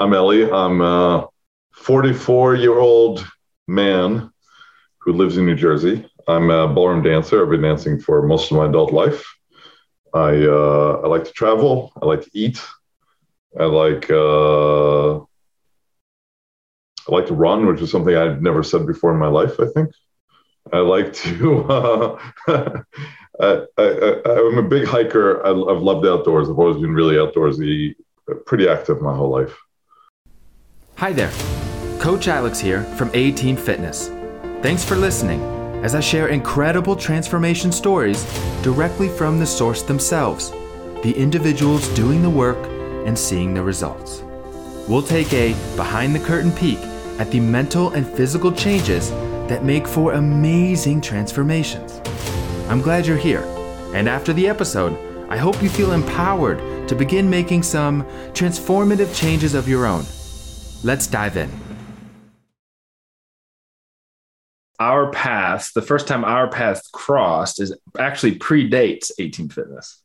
I'm Ellie. I'm a 44 year old man who lives in New Jersey. I'm a ballroom dancer. I've been dancing for most of my adult life. I uh, I like to travel. I like to eat. I like uh, I like to run, which is something I've never said before in my life. I think I like to. Uh, I, am a big hiker. I, have loved outdoors. I've always been really outdoorsy, pretty active my whole life. Hi there, Coach Alex here from A Team Fitness. Thanks for listening as I share incredible transformation stories directly from the source themselves, the individuals doing the work and seeing the results. We'll take a behind the curtain peek at the mental and physical changes that make for amazing transformations. I'm glad you're here, and after the episode, I hope you feel empowered to begin making some transformative changes of your own. Let's dive in. Our paths, the first time our paths crossed is actually predates A Team Fitness.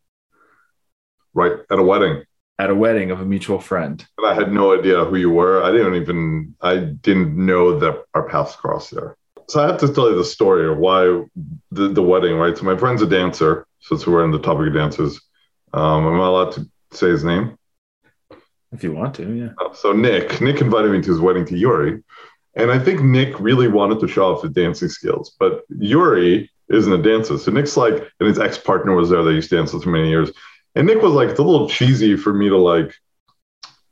Right, at a wedding. At a wedding of a mutual friend. And I had no idea who you were. I didn't even, I didn't know that our paths crossed there. So I have to tell you the story of why the, the wedding, right? So my friend's a dancer, since we're in the topic of dancers. Um, am I allowed to say his name? If you want to, yeah. Uh, so Nick, Nick invited me to his wedding to Yuri, and I think Nick really wanted to show off his dancing skills. But Yuri isn't a dancer, so Nick's like, and his ex partner was there. They used to dance with for many years, and Nick was like, it's a little cheesy for me to like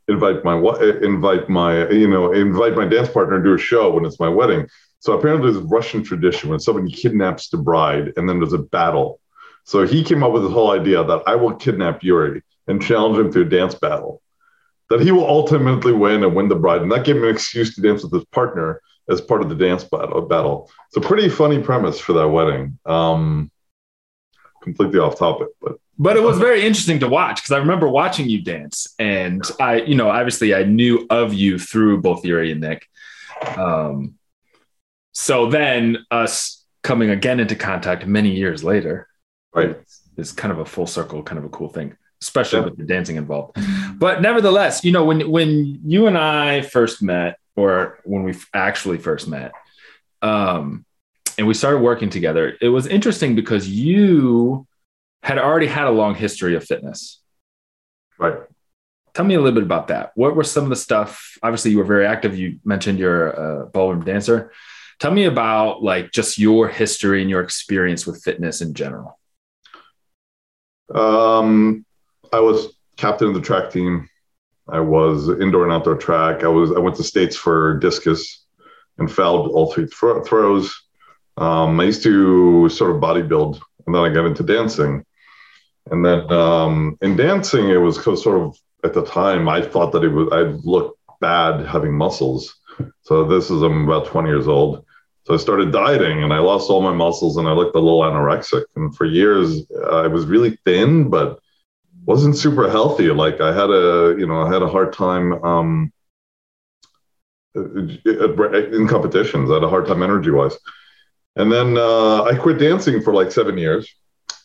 invite my invite my you know invite my dance partner to do a show when it's my wedding. So apparently, there's a Russian tradition when somebody kidnaps the bride, and then there's a battle. So he came up with this whole idea that I will kidnap Yuri and challenge him to a dance battle that he will ultimately win and win the bride. And that gave him an excuse to dance with his partner as part of the dance battle. battle. It's a pretty funny premise for that wedding. Um, completely off topic, but but it was very interesting to watch because I remember watching you dance, and I, you know, obviously I knew of you through both Yuri and Nick. Um, so then us coming again into contact many years later, right, is kind of a full circle, kind of a cool thing especially yeah. with the dancing involved. But nevertheless, you know, when when you and I first met, or when we actually first met, um, and we started working together, it was interesting because you had already had a long history of fitness. Right. Tell me a little bit about that. What were some of the stuff? Obviously, you were very active. You mentioned you're a ballroom dancer. Tell me about like just your history and your experience with fitness in general. Um, I was captain of the track team. I was indoor and outdoor track. I was I went to states for discus and fouled all three thro- throws. Um, I used to sort of bodybuild, and then I got into dancing. And then um, in dancing, it was sort of at the time I thought that it was I'd look bad having muscles. So this is I'm about 20 years old. So I started dieting, and I lost all my muscles, and I looked a little anorexic. And for years, I was really thin, but wasn't super healthy. Like I had a, you know, I had a hard time um, in competitions. I had a hard time energy wise. And then uh, I quit dancing for like seven years,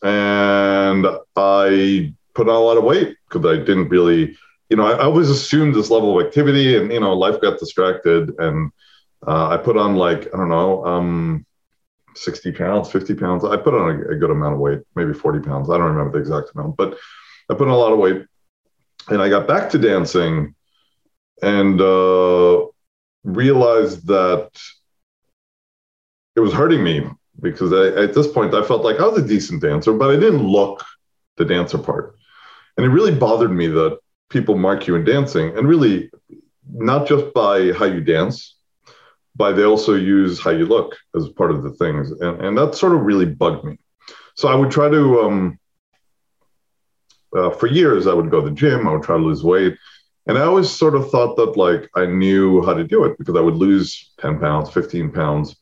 and I put on a lot of weight because I didn't really, you know, I, I, always assumed this level of activity, and you know, life got distracted, and uh, I put on like I don't know, um, 60 pounds, 50 pounds. I put on a, a, good amount of weight, maybe 40 pounds. I don't remember the exact amount, but I put on a lot of weight, and I got back to dancing, and uh, realized that it was hurting me because I, at this point I felt like I was a decent dancer, but I didn't look the dancer part, and it really bothered me that people mark you in dancing, and really not just by how you dance, but they also use how you look as part of the things, and and that sort of really bugged me. So I would try to um, uh, for years I would go to the gym, I would try to lose weight. And I always sort of thought that like I knew how to do it because I would lose 10 pounds, 15 pounds,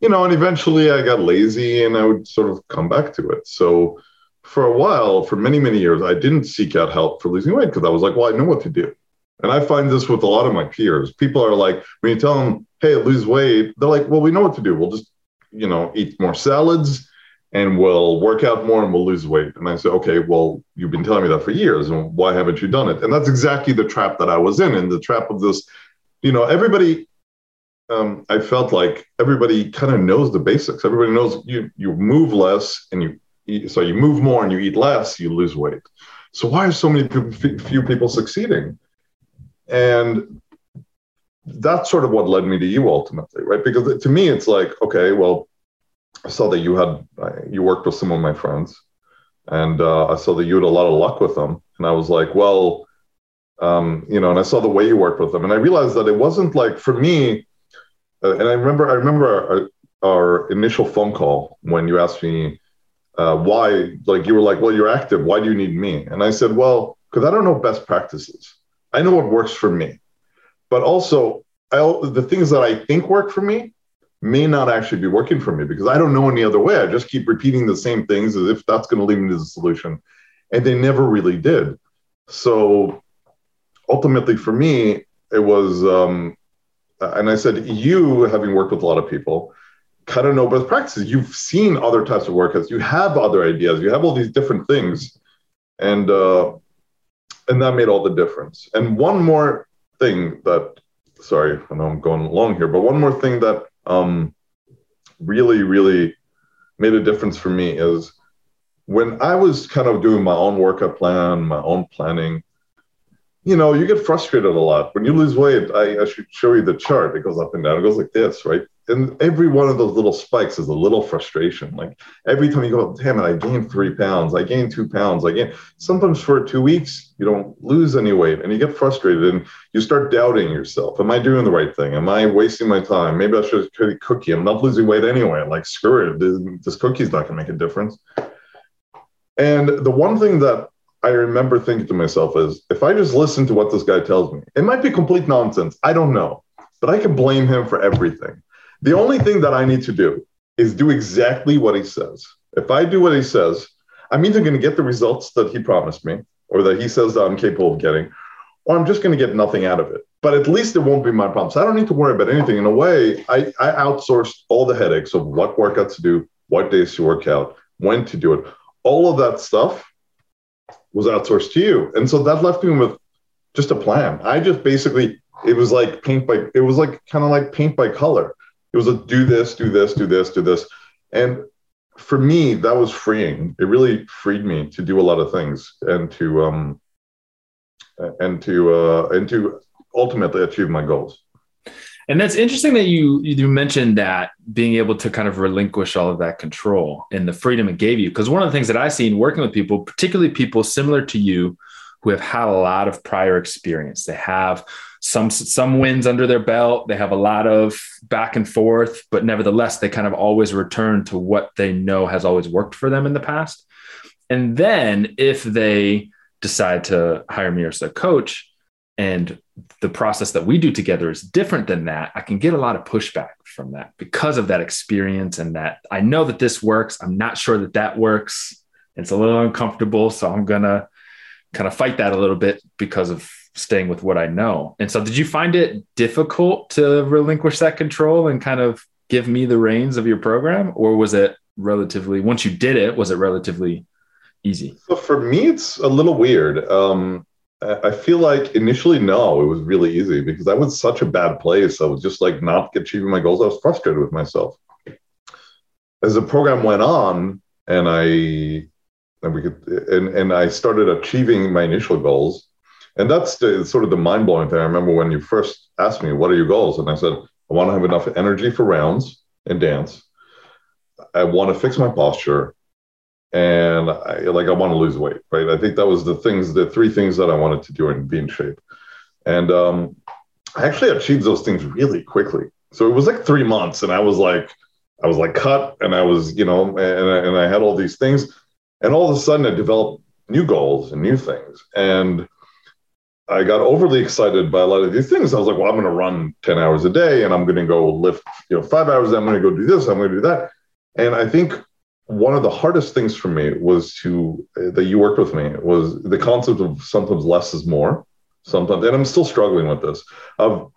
you know, and eventually I got lazy and I would sort of come back to it. So for a while, for many, many years, I didn't seek out help for losing weight because I was like, well, I know what to do. And I find this with a lot of my peers. People are like, when you tell them, hey, lose weight, they're like, well, we know what to do. We'll just, you know, eat more salads and we'll work out more and we'll lose weight. And I said, okay, well, you've been telling me that for years, and why haven't you done it? And that's exactly the trap that I was in, and the trap of this, you know, everybody. Um, I felt like everybody kind of knows the basics. Everybody knows you you move less and you eat, so you move more and you eat less, you lose weight. So why are so many few people succeeding? And that's sort of what led me to you ultimately, right? Because to me, it's like, okay, well, I saw that you had you worked with some of my friends, and uh, I saw that you had a lot of luck with them, and I was like, well, um, you know, and I saw the way you worked with them, and I realized that it wasn't like for me. Uh, and I remember, I remember our, our, initial phone call when you asked me uh, why, like you were like, well, you're active. Why do you need me? And I said, well, because I don't know best practices. I know what works for me, but also I, the things that I think work for me may not actually be working for me because I don't know any other way. I just keep repeating the same things as if that's going to lead me to the solution. And they never really did. So ultimately, for me, it was, um, and I said, you having worked with a lot of people, kind of know best practices. You've seen other types of workouts, you have other ideas, you have all these different things. And, uh, and that made all the difference. And one more thing that, sorry, I know I'm going along here, but one more thing that um, really, really made a difference for me is when I was kind of doing my own workout plan, my own planning, you know, you get frustrated a lot. When you lose weight, I, I should show you the chart. It goes up and down. It goes like this, right? and every one of those little spikes is a little frustration. Like every time you go, damn it, I gained three pounds, I gained two pounds, I gain. Sometimes for two weeks you don't lose any weight, and you get frustrated, and you start doubting yourself. Am I doing the right thing? Am I wasting my time? Maybe I should create a cookie. I'm not losing weight anyway. Like screw it, this, this cookie's not gonna make a difference. And the one thing that I remember thinking to myself is, if I just listen to what this guy tells me, it might be complete nonsense. I don't know, but I can blame him for everything. The only thing that I need to do is do exactly what he says. If I do what he says, I'm either going to get the results that he promised me or that he says that I'm capable of getting, or I'm just going to get nothing out of it. But at least it won't be my problem. So I don't need to worry about anything. In a way, I, I outsourced all the headaches of what workouts to do, what days to work out, when to do it. All of that stuff was outsourced to you. And so that left me with just a plan. I just basically, it was like paint by, it was like kind of like paint by color. It was a do this, do this, do this, do this. And for me, that was freeing. It really freed me to do a lot of things and to um and to uh and to ultimately achieve my goals. And that's interesting that you you mentioned that being able to kind of relinquish all of that control and the freedom it gave you. Because one of the things that I've seen working with people, particularly people similar to you, who have had a lot of prior experience, they have some some wins under their belt. They have a lot of back and forth, but nevertheless, they kind of always return to what they know has always worked for them in the past. And then if they decide to hire me as a coach, and the process that we do together is different than that, I can get a lot of pushback from that because of that experience and that I know that this works. I'm not sure that that works. It's a little uncomfortable, so I'm gonna kind of fight that a little bit because of staying with what I know. And so, did you find it difficult to relinquish that control and kind of give me the reins of your program, or was it relatively once you did it, was it relatively easy? So for me, it's a little weird. Um, I feel like initially, no, it was really easy because I was such a bad place. I was just like not achieving my goals. I was frustrated with myself. As the program went on, and I and we could and, and I started achieving my initial goals, and that's the, sort of the mind blowing thing. I remember when you first asked me, What are your goals? And I said, I want to have enough energy for rounds and dance. I want to fix my posture. And I, like, I want to lose weight, right? I think that was the things, the three things that I wanted to do and be in shape. And um, I actually achieved those things really quickly. So it was like three months, and I was like, I was like cut, and I was, you know, and, and I had all these things. And all of a sudden, I developed new goals and new things. And I got overly excited by a lot of these things. I was like, well, I'm going to run 10 hours a day and I'm going to go lift, you know, five hours. I'm going to go do this. I'm going to do that. And I think one of the hardest things for me was to, that you worked with me was the concept of sometimes less is more sometimes. And I'm still struggling with this of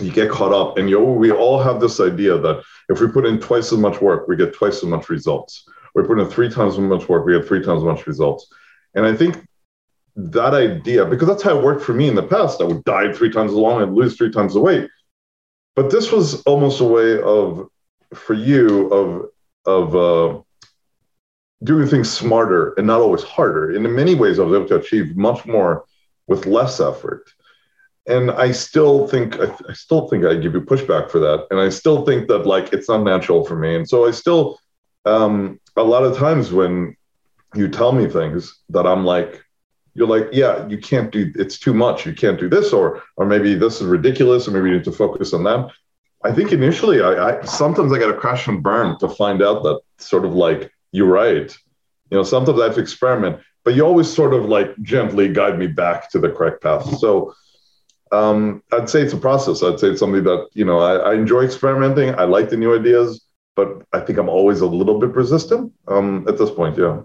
you get caught up and you, we all have this idea that if we put in twice as much work, we get twice as much results. we put in three times as much work, we had three times as much results. And I think that idea, because that's how it worked for me in the past, I would diet three times as long and lose three times the weight. But this was almost a way of, for you, of of uh, doing things smarter and not always harder. And in many ways, I was able to achieve much more with less effort. And I still think I, I still think I give you pushback for that, and I still think that like it's not natural for me. And so I still um, a lot of times when you tell me things that I'm like, you're like, yeah, you can't do it's too much. You can't do this, or or maybe this is ridiculous, or maybe you need to focus on that. I think initially, I, I sometimes I got to crash and burn to find out that sort of like you're right. You know, sometimes I have to experiment, but you always sort of like gently guide me back to the correct path. So um, I'd say it's a process. I'd say it's something that you know I, I enjoy experimenting. I like the new ideas, but I think I'm always a little bit resistant um, at this point. Yeah.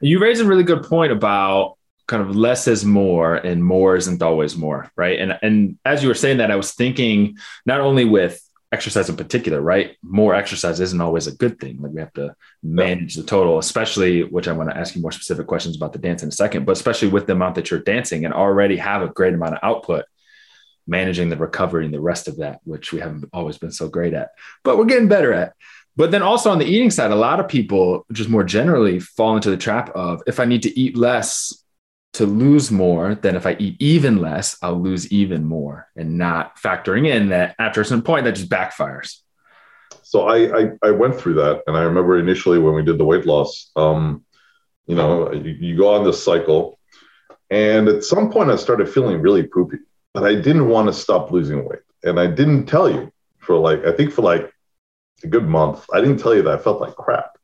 You raise a really good point about kind of less is more and more isn't always more right and and as you were saying that i was thinking not only with exercise in particular right? More exercise isn't always a good thing. Like we have to manage the total especially which i want to ask you more specific questions about the dance in a second but especially with the amount that you're dancing and already have a great amount of output managing the recovery and the rest of that which we haven't always been so great at but we're getting better at. But then also on the eating side a lot of people just more generally fall into the trap of if i need to eat less to lose more than if I eat even less, I'll lose even more, and not factoring in that after a certain point that just backfires. So I, I, I went through that, and I remember initially when we did the weight loss, um, you know, you, you go on this cycle, and at some point I started feeling really poopy, but I didn't want to stop losing weight, and I didn't tell you for like I think for like a good month. I didn't tell you that I felt like crap.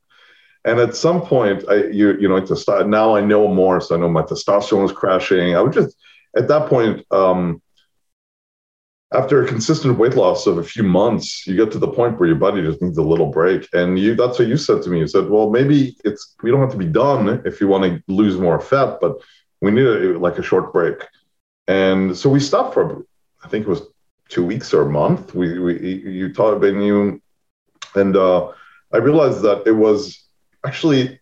And at some point, I you you know to now I know more, so I know my testosterone was crashing. I would just at that point, um, after a consistent weight loss of a few months, you get to the point where your body just needs a little break. And you that's what you said to me. You said, well, maybe it's we don't have to be done if you want to lose more fat, but we need a, like a short break. And so we stopped for I think it was two weeks or a month. We we you taught and you and uh, I realized that it was actually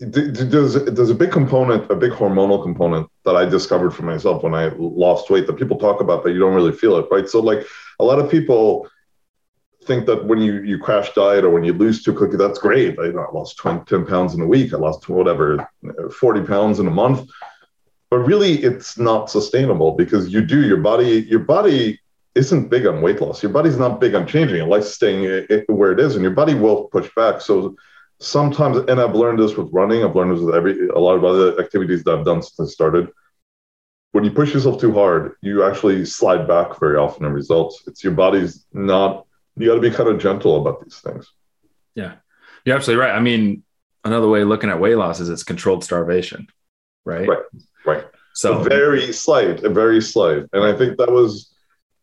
there's there's a big component, a big hormonal component that I discovered for myself when I lost weight that people talk about, but you don't really feel it, right? So like a lot of people think that when you you crash diet or when you lose too quickly, that's great. I, I lost 20, 10 pounds in a week. I lost whatever 40 pounds in a month, but really it's not sustainable because you do your body your body isn't big on weight loss. Your body's not big on changing. It likes staying eh, eh, where it is, and your body will push back. So sometimes, and I've learned this with running. I've learned this with every a lot of other activities that I've done since I started. When you push yourself too hard, you actually slide back very often in results. It's your body's not. You got to be kind of gentle about these things. Yeah, you're absolutely right. I mean, another way of looking at weight loss is it's controlled starvation, right? Right. Right. So a very slight, a very slight, and I think that was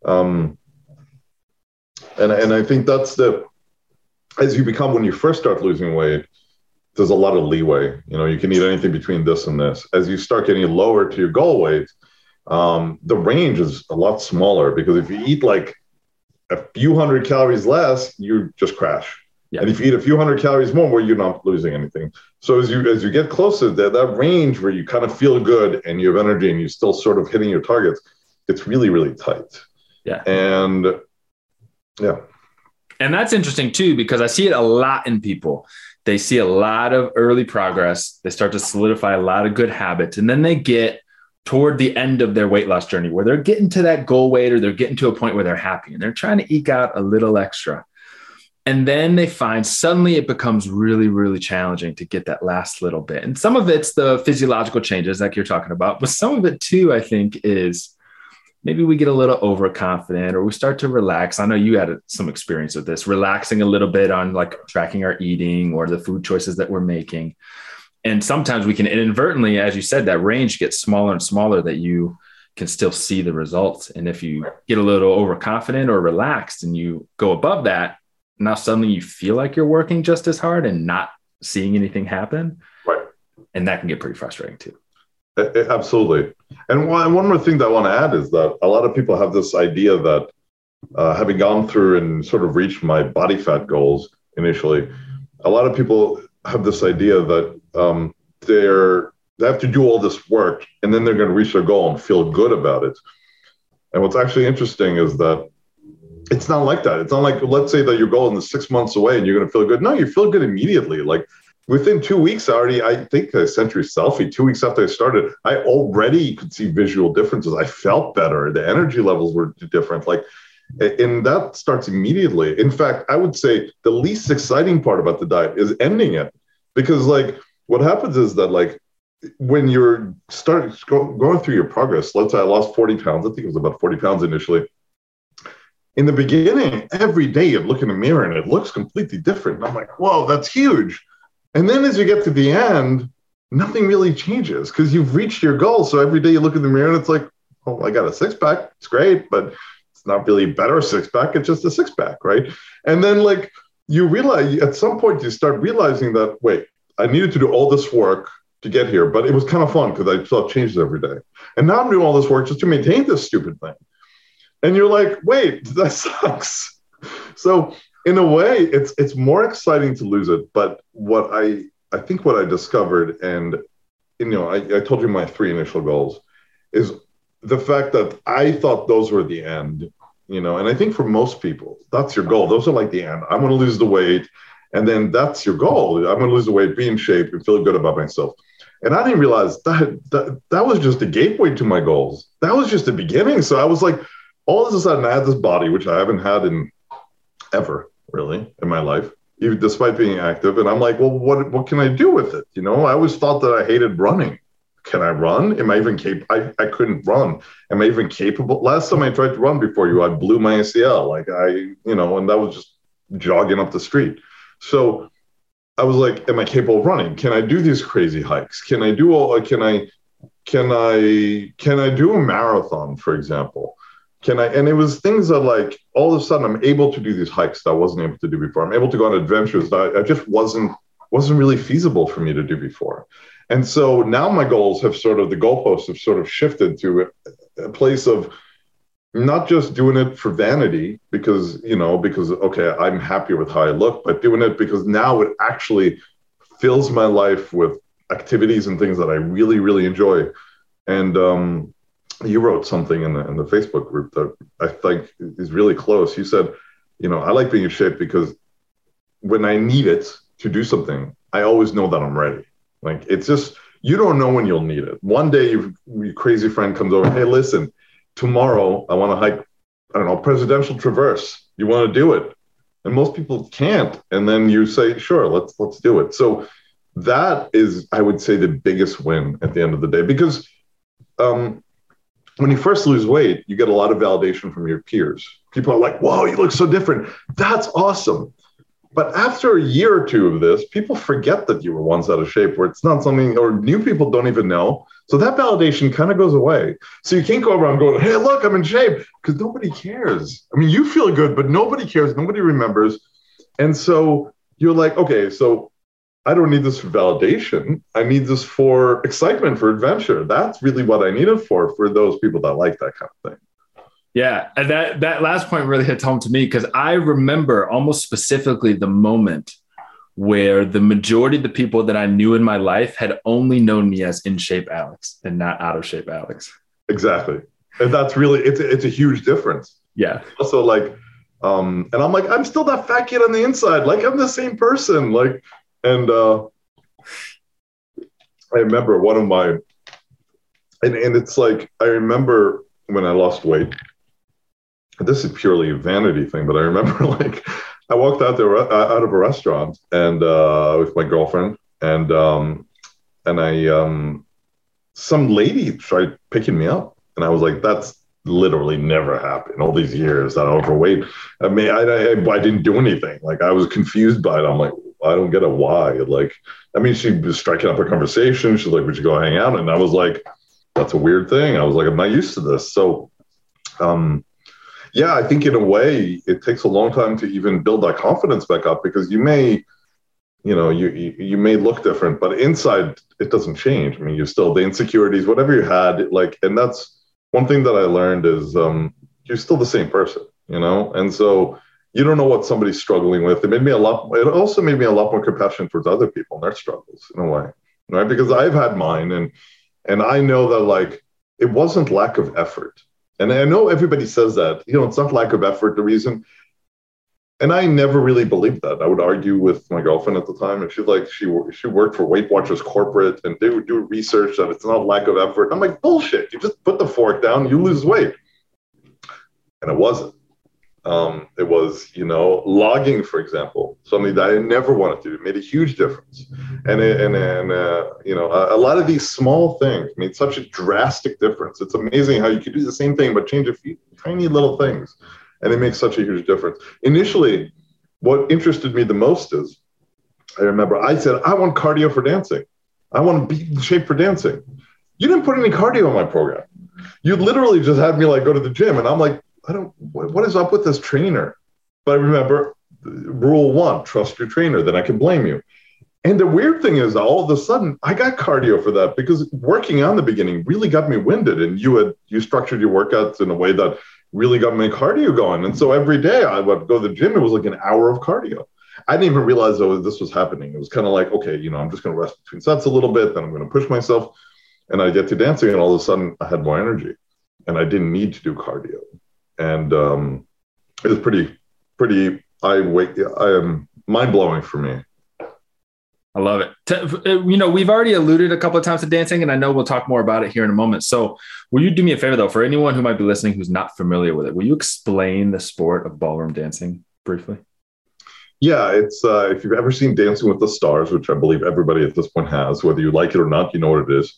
um, and and I think that's the as you become when you first start losing weight, there's a lot of leeway. You know, you can eat anything between this and this. As you start getting lower to your goal weight, um, the range is a lot smaller because if you eat like a few hundred calories less, you just crash. Yeah. And if you eat a few hundred calories more, well, you're not losing anything. So as you as you get closer, that that range where you kind of feel good and you have energy and you're still sort of hitting your targets, it's really really tight. Yeah. And yeah. And that's interesting too, because I see it a lot in people. They see a lot of early progress. They start to solidify a lot of good habits. And then they get toward the end of their weight loss journey where they're getting to that goal weight or they're getting to a point where they're happy and they're trying to eke out a little extra. And then they find suddenly it becomes really, really challenging to get that last little bit. And some of it's the physiological changes, like you're talking about, but some of it too, I think, is maybe we get a little overconfident or we start to relax. I know you had some experience with this, relaxing a little bit on like tracking our eating or the food choices that we're making. And sometimes we can inadvertently, as you said, that range gets smaller and smaller that you can still see the results. And if you get a little overconfident or relaxed and you go above that, now suddenly you feel like you're working just as hard and not seeing anything happen. Right. And that can get pretty frustrating too. Absolutely. And one, one more thing that I want to add is that a lot of people have this idea that uh, having gone through and sort of reached my body fat goals initially, a lot of people have this idea that um, they're they have to do all this work and then they're going to reach their goal and feel good about it. And what's actually interesting is that it's not like that. It's not like let's say that your goal is six months away and you're going to feel good. No, you feel good immediately. Like within two weeks, already I think a selfie. Two weeks after I started, I already could see visual differences. I felt better. The energy levels were different. Like and that starts immediately. In fact, I would say the least exciting part about the diet is ending it because like what happens is that like when you're starting going through your progress, let's say I lost 40 pounds. I think it was about 40 pounds initially. In the beginning, every day you look in the mirror and it looks completely different. And I'm like, whoa, that's huge. And then as you get to the end, nothing really changes because you've reached your goal. So every day you look in the mirror and it's like, oh, I got a six pack. It's great, but it's not really better six pack. It's just a six pack, right? And then like you realize at some point you start realizing that wait, I needed to do all this work to get here, but it was kind of fun because I saw changes every day. And now I'm doing all this work just to maintain this stupid thing. And you're like, wait, that sucks. So in a way, it's it's more exciting to lose it. But what I I think what I discovered, and you know, I, I told you my three initial goals, is the fact that I thought those were the end. You know, and I think for most people, that's your goal. Those are like the end. I'm going to lose the weight, and then that's your goal. I'm going to lose the weight, be in shape, and feel good about myself. And I didn't realize that, that that was just a gateway to my goals. That was just the beginning. So I was like, all of a sudden, I had this body, which I haven't had in ever really in my life, even despite being active. And I'm like, well, what what can I do with it? You know, I always thought that I hated running. Can I run? Am I even capable? I, I couldn't run. Am I even capable? Last time I tried to run before you, I blew my ACL. Like I, you know, and that was just jogging up the street. So I was like, am I capable of running? Can I do these crazy hikes? Can I do all uh, can I can I can I do a marathon, for example? Can I and it was things that like all of a sudden I'm able to do these hikes that I wasn't able to do before. I'm able to go on adventures that I just wasn't wasn't really feasible for me to do before. And so now my goals have sort of the goalposts have sort of shifted to a place of not just doing it for vanity because you know because okay i'm happy with how i look but doing it because now it actually fills my life with activities and things that i really really enjoy and um, you wrote something in the in the facebook group that i think is really close you said you know i like being in shape because when i need it to do something i always know that i'm ready like it's just you don't know when you'll need it one day your, crazy friend comes over hey listen tomorrow I want to hike, I don't know, presidential traverse. You want to do it? And most people can't. And then you say, sure, let's let's do it. So that is, I would say, the biggest win at the end of the day because um, when you first lose weight, you get a lot of validation from your peers. People are like, "Whoa, you look so different." That's awesome. But after a year or two of this, people forget that you were once out of shape, where it's not something, or new people don't even know. So that validation kind of goes away. So you can't go around going, hey, look, I'm in shape, because nobody cares. I mean, you feel good, but nobody cares. Nobody remembers. And so you're like, okay, so I don't need this for validation. I need this for excitement, for adventure. That's really what I need it for, for those people that like that kind of thing. Yeah, and that that last point really hits home to me because I remember almost specifically the moment where the majority of the people that I knew in my life had only known me as in shape Alex and not out of shape Alex. Exactly, and that's really it's a, it's a huge difference. Yeah. Also, like, um, and I'm like I'm still that fat kid on the inside. Like I'm the same person. Like, and uh, I remember one of my, and and it's like I remember when I lost weight this is purely a vanity thing, but I remember like I walked out there uh, out of a restaurant and uh, with my girlfriend and um, and I um, some lady tried picking me up and I was like, that's literally never happened all these years that I'm overweight. I mean, I, I, I didn't do anything. Like I was confused by it. I'm like, I don't get a why. Like, I mean, she was striking up a conversation. She's like, would you go hang out? And I was like, that's a weird thing. I was like, I'm not used to this. So, um, yeah, I think in a way it takes a long time to even build that confidence back up because you may, you know, you you may look different, but inside it doesn't change. I mean, you're still the insecurities, whatever you had, like, and that's one thing that I learned is um, you're still the same person, you know, and so you don't know what somebody's struggling with. It made me a lot. It also made me a lot more compassionate towards other people and their struggles in a way, right? Because I've had mine, and and I know that like it wasn't lack of effort. And I know everybody says that, you know, it's not lack of effort. The reason and I never really believed that. I would argue with my girlfriend at the time, and she's like, she she worked for Weight Watchers corporate, and they would do research that it's not lack of effort. I'm like, bullshit. You just put the fork down, you lose weight, and it wasn't. Um, it was, you know, logging, for example, something that I never wanted to do. It made a huge difference, and and and uh, you know, a, a, lot of these small things made such a drastic difference. It's amazing how you can do the same thing but change a few tiny little things and it makes such a huge difference. Initially, what interested me the most is I remember I said, I want cardio for dancing. I want to be in shape for dancing. You didn't put any cardio in my program. You literally just had me like go to the gym. And I'm like, I don't, what is up with this trainer? But I remember rule one trust your trainer, then I can blame you. And the weird thing is, all of a sudden, I got cardio for that because working on the beginning really got me winded. And you had you structured your workouts in a way that really got my cardio going. And so every day I would go to the gym. It was like an hour of cardio. I didn't even realize though this was happening. It was kind of like, okay, you know, I'm just going to rest between sets a little bit, then I'm going to push myself, and I get to dancing, and all of a sudden I had more energy, and I didn't need to do cardio, and um, it was pretty, pretty. I wait. I am mind blowing for me. I love it. Uh, you know, we've already alluded a couple of times to dancing, and I know we'll talk more about it here in a moment. So, will you do me a favor, though, for anyone who might be listening who's not familiar with it, will you explain the sport of ballroom dancing briefly? Yeah, it's uh, if you've ever seen Dancing with the Stars, which I believe everybody at this point has, whether you like it or not, you know what it is.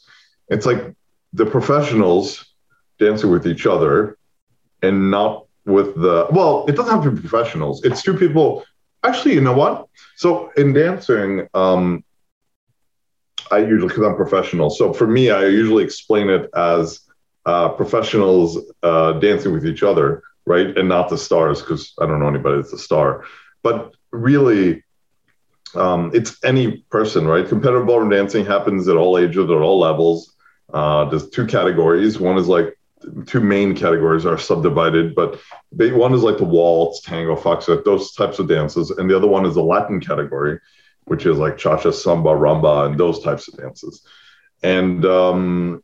It's like the professionals dancing with each other and not with the well, it doesn't have to be professionals. It's two people Actually, you know what? So in dancing, um, I usually because I'm professional. So for me, I usually explain it as uh, professionals uh, dancing with each other, right, and not the stars because I don't know anybody that's a star. But really, um, it's any person, right? Competitive ballroom dancing happens at all ages, at all levels. Uh, there's two categories. One is like two main categories are subdivided, but one is like the waltz, tango, foxtrot, those types of dances, and the other one is the Latin category, which is like cha-cha, samba, rumba, and those types of dances. And um,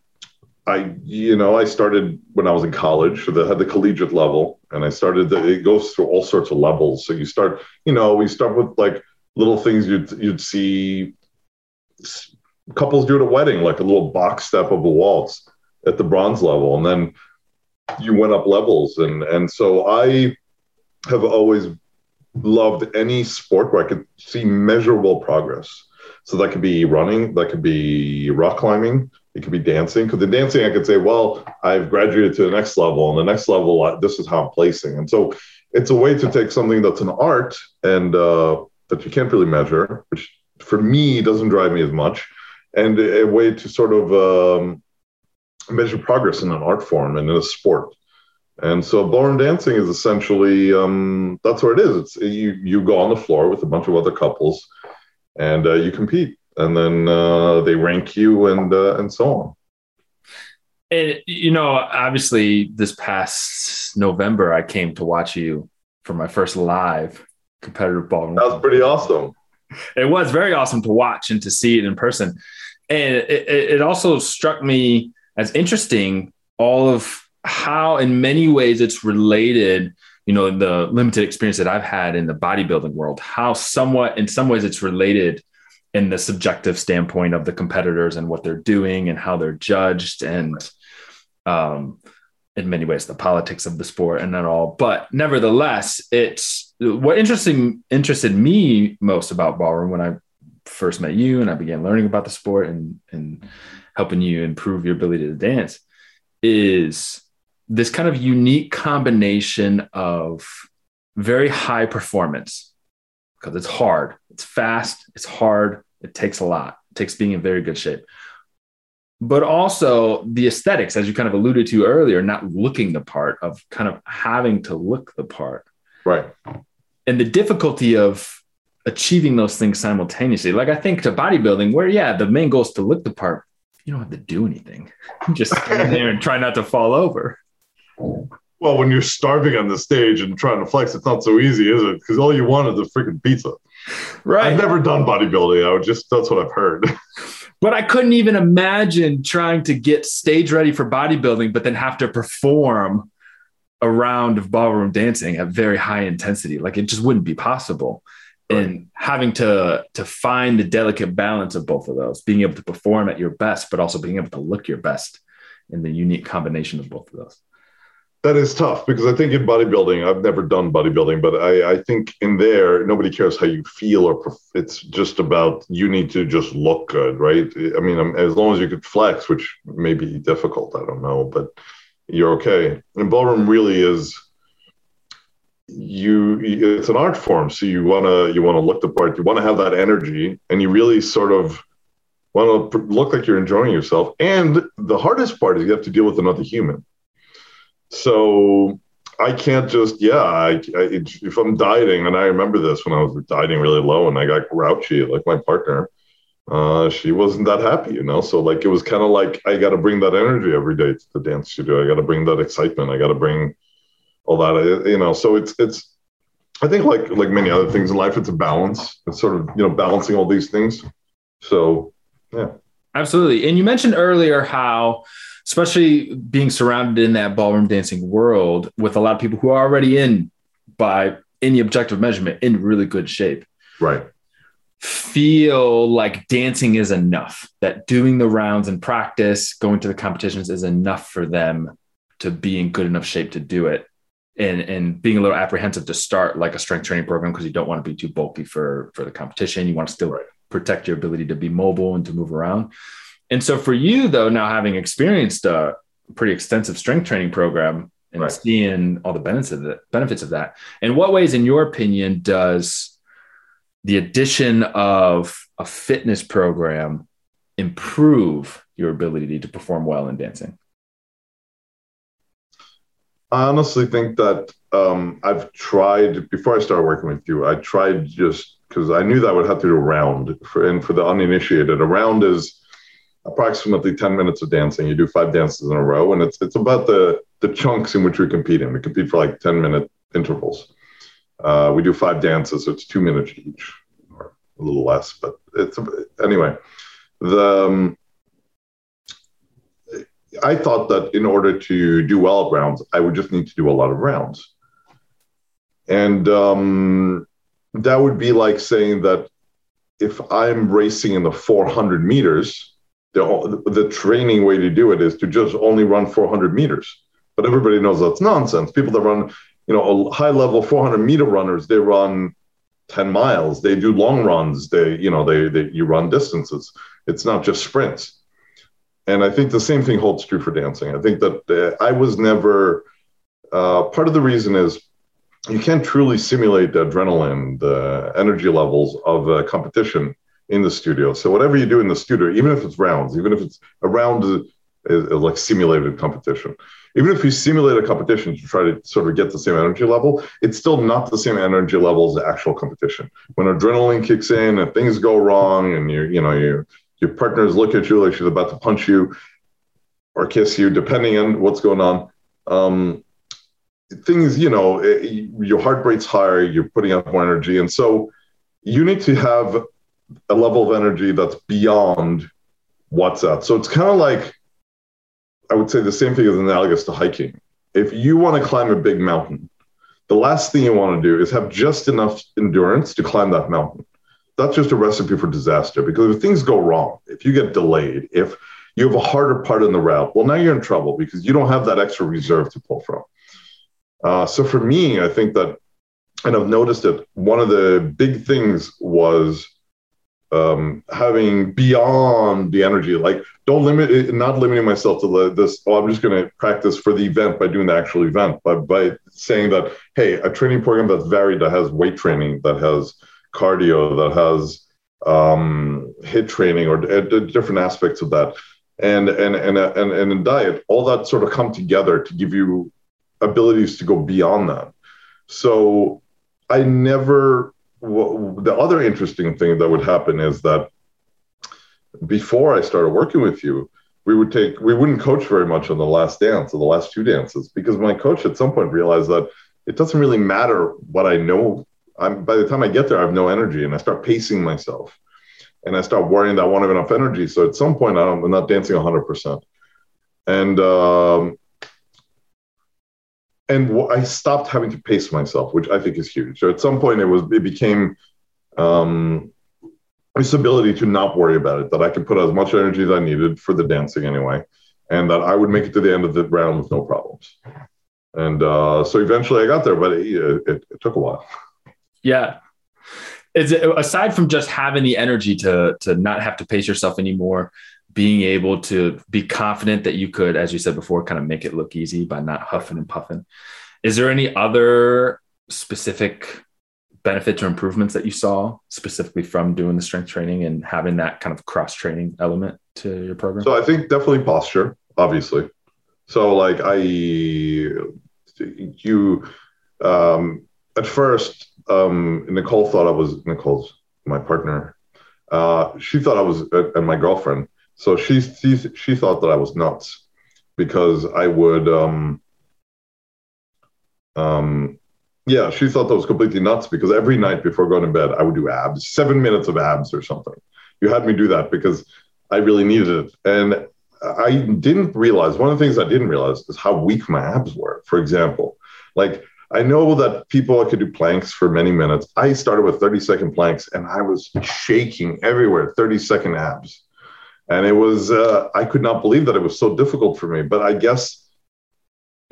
I, you know, I started when I was in college, so they had the collegiate level, and I started. The, it goes through all sorts of levels. So you start, you know, we start with like little things you'd you'd see couples do at a wedding, like a little box step of a waltz at the bronze level, and then you went up levels, and and so I have always loved any sport where I could see measurable progress. So that could be running, that could be rock climbing, it could be dancing. Because the dancing, I could say, well, I've graduated to the next level, and the next level, this is how I'm placing. And so it's a way to take something that's an art and uh, that you can't really measure, which for me doesn't drive me as much, and a way to sort of um, measure progress in an art form and in a sport. And so ballroom dancing is essentially um, that's what it is. It's you you go on the floor with a bunch of other couples, and uh, you compete, and then uh, they rank you and uh, and so on. And you know, obviously, this past November, I came to watch you for my first live competitive ballroom. That was pretty awesome. It was very awesome to watch and to see it in person, and it, it also struck me as interesting all of how in many ways it's related you know the limited experience that i've had in the bodybuilding world how somewhat in some ways it's related in the subjective standpoint of the competitors and what they're doing and how they're judged and um, in many ways the politics of the sport and that all. But nevertheless it's what interesting interested me most about ballroom when i first met you and i began learning about the sport and and helping you improve your ability to dance is this kind of unique combination of very high performance because it's hard, it's fast, it's hard, it takes a lot, it takes being in very good shape. But also the aesthetics, as you kind of alluded to earlier, not looking the part of kind of having to look the part. Right. And the difficulty of achieving those things simultaneously. Like I think to bodybuilding, where yeah, the main goal is to look the part, you don't have to do anything. just stand there and try not to fall over. Well, Well, when you're starving on the stage and trying to flex, it's not so easy, is it? Because all you want is a freaking pizza. Right. I've never done bodybuilding. I would just that's what I've heard. but I couldn't even imagine trying to get stage ready for bodybuilding, but then have to perform a round of ballroom dancing at very high intensity. Like it just wouldn't be possible. And having to to find the delicate balance of both of those, being able to perform at your best, but also being able to look your best in the unique combination of both of those. That is tough because I think in bodybuilding, I've never done bodybuilding, but I, I think in there, nobody cares how you feel or pref- it's just about you need to just look good, right? I mean, um, as long as you could flex, which may be difficult, I don't know, but you're okay. And ballroom really is you it's an art form so you want to you want to look the part you want to have that energy and you really sort of want to look like you're enjoying yourself and the hardest part is you have to deal with another human so I can't just yeah. I, I, if I'm dieting, and I remember this when I was dieting really low, and I got grouchy, like my partner, uh, she wasn't that happy, you know. So like it was kind of like I got to bring that energy every day to the dance studio. I got to bring that excitement. I got to bring all that, you know. So it's it's. I think like like many other things in life, it's a balance. It's sort of you know balancing all these things. So yeah, absolutely. And you mentioned earlier how especially being surrounded in that ballroom dancing world with a lot of people who are already in by any objective measurement in really good shape. Right. Feel like dancing is enough, that doing the rounds and practice, going to the competitions is enough for them to be in good enough shape to do it. And, and being a little apprehensive to start like a strength training program because you don't want to be too bulky for for the competition. You want to still right. protect your ability to be mobile and to move around. And so for you though, now having experienced a pretty extensive strength training program and right. seeing all the benefits of that, benefits of that, in what ways, in your opinion, does the addition of a fitness program improve your ability to perform well in dancing? I honestly think that um, I've tried before I started working with you. I tried just because I knew that I would have to do a round, for, and for the uninitiated, a round is approximately 10 minutes of dancing. You do five dances in a row, and it's it's about the the chunks in which we compete in. We compete for like 10 minute intervals. Uh, we do five dances, so it's two minutes each, or a little less, but it's anyway. The um, I thought that in order to do well at rounds, I would just need to do a lot of rounds, and um, that would be like saying that if I'm racing in the 400 meters the, the training way to do it is to just only run 400 meters. But everybody knows that's nonsense. People that run, you know, high level 400 meter runners, they run 10 miles. They do long runs. They, you know, they, they you run distances. It's not just sprints. And I think the same thing holds true for dancing. I think that uh, I was never uh, part of the reason is you can't truly simulate the adrenaline, the energy levels of a competition in the studio. So whatever you do in the studio, even if it's rounds, even if it's a round is, is like simulated competition, even if you simulate a competition to try to sort of get the same energy level, it's still not the same energy level as the actual competition. When adrenaline kicks in and things go wrong, and you you know your partners look at you like she's about to punch you or kiss you, depending on what's going on. Um, things you know, it, your heart rate's higher, you're putting out more energy, and so you need to have a level of energy that's beyond what's that. So it's kind of like, I would say the same thing is analogous to hiking. If you want to climb a big mountain, the last thing you want to do is have just enough endurance to climb that mountain. That's just a recipe for disaster because if things go wrong, if you get delayed, if you have a harder part in the route, well, now you're in trouble because you don't have that extra reserve to pull from. Uh, so for me, I think that, and I've noticed it, one of the big things was um, having beyond the energy, like don't limit it, not limiting myself to this. Oh, I'm just going to practice for the event by doing the actual event, but by saying that, hey, a training program that's varied, that has weight training, that has cardio, that has um, HIIT training, or uh, different aspects of that, and and and and and in diet, all that sort of come together to give you abilities to go beyond that. So I never the other interesting thing that would happen is that before I started working with you, we would take we wouldn't coach very much on the last dance or the last two dances because my coach at some point realized that it doesn't really matter what I know. I'm by the time I get there, I have no energy, and I start pacing myself, and I start worrying that I won't have enough energy. So at some point, I'm not dancing 100 percent, and um, and I stopped having to pace myself, which I think is huge. So at some point, it was it became um, this ability to not worry about it, that I could put as much energy as I needed for the dancing anyway, and that I would make it to the end of the round with no problems. And uh, so eventually I got there, but it, it, it took a while. Yeah. Is it, aside from just having the energy to to not have to pace yourself anymore, being able to be confident that you could, as you said before, kind of make it look easy by not huffing and puffing. Is there any other specific benefits or improvements that you saw specifically from doing the strength training and having that kind of cross training element to your program? So I think definitely posture, obviously. So like I, you, um, at first, um, Nicole thought I was Nicole's my partner. Uh, she thought I was, uh, and my girlfriend. So she, she she thought that I was nuts because I would um, um, yeah, she thought that was completely nuts because every night before going to bed, I would do abs, seven minutes of abs or something. You had me do that because I really needed it. And I didn't realize one of the things I didn't realize is how weak my abs were. For example, like I know that people could do planks for many minutes. I started with 30 second planks and I was shaking everywhere, 30 second abs. And it was, uh, I could not believe that it was so difficult for me. But I guess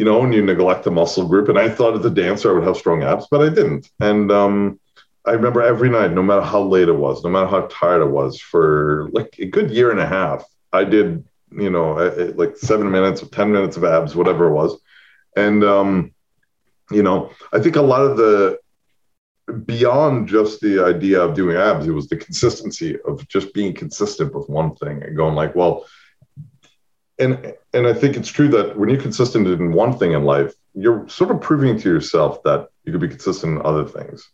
you know, and you neglect the muscle group. And I thought as a dancer I would have strong abs, but I didn't. And um, I remember every night, no matter how late it was, no matter how tired I was, for like a good year and a half, I did, you know, like seven minutes, or 10 minutes of abs, whatever it was. And, um, you know, I think a lot of the, beyond just the idea of doing abs, it was the consistency of just being consistent with one thing and going like, well, and and I think it's true that when you're consistent in one thing in life, you're sort of proving to yourself that you could be consistent in other things.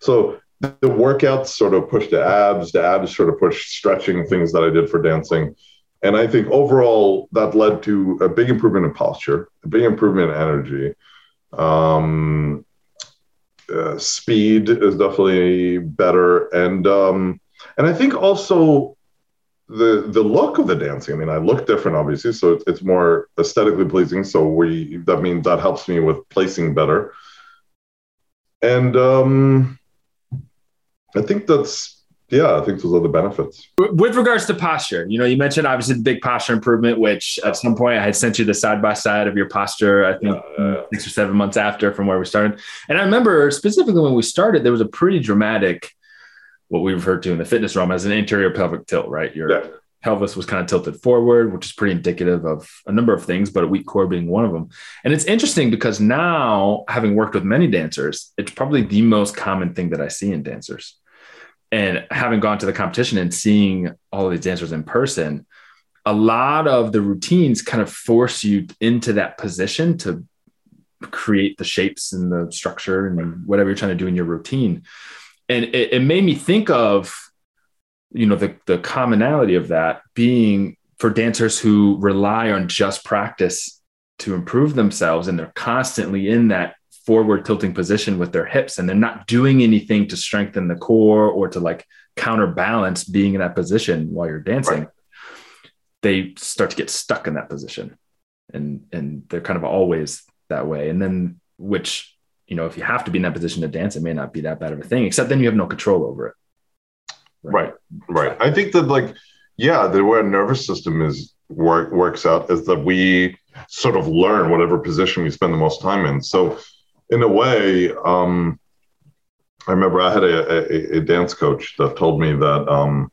So the workouts sort of push the abs, the abs sort of push stretching things that I did for dancing. And I think overall that led to a big improvement in posture, a big improvement in energy. Um, uh, speed is definitely better. And um, and I think also the the look of the dancing. I mean, I look different, obviously, so it's, it's more aesthetically pleasing. So we that means that helps me with placing better. And um, I think that's yeah, I think those are the benefits. With regards to posture, you know, you mentioned obviously the big posture improvement, which at some point I had sent you the side by side of your posture, I think yeah, six or seven months after from where we started. And I remember specifically when we started, there was a pretty dramatic what we refer to in the fitness realm as an anterior pelvic tilt, right? Your yeah. pelvis was kind of tilted forward, which is pretty indicative of a number of things, but a weak core being one of them. And it's interesting because now, having worked with many dancers, it's probably the most common thing that I see in dancers. And having gone to the competition and seeing all of these dancers in person, a lot of the routines kind of force you into that position to create the shapes and the structure and whatever you're trying to do in your routine. And it, it made me think of you know the, the commonality of that being for dancers who rely on just practice to improve themselves and they're constantly in that forward tilting position with their hips and they're not doing anything to strengthen the core or to like counterbalance being in that position while you're dancing right. they start to get stuck in that position and and they're kind of always that way and then which you know, if you have to be in that position to dance, it may not be that bad of a thing, except then you have no control over it. Right. Right. right. I think that like, yeah, the way our nervous system is work works out is that we sort of learn whatever position we spend the most time in. So in a way, um, I remember I had a, a, a, dance coach that told me that um,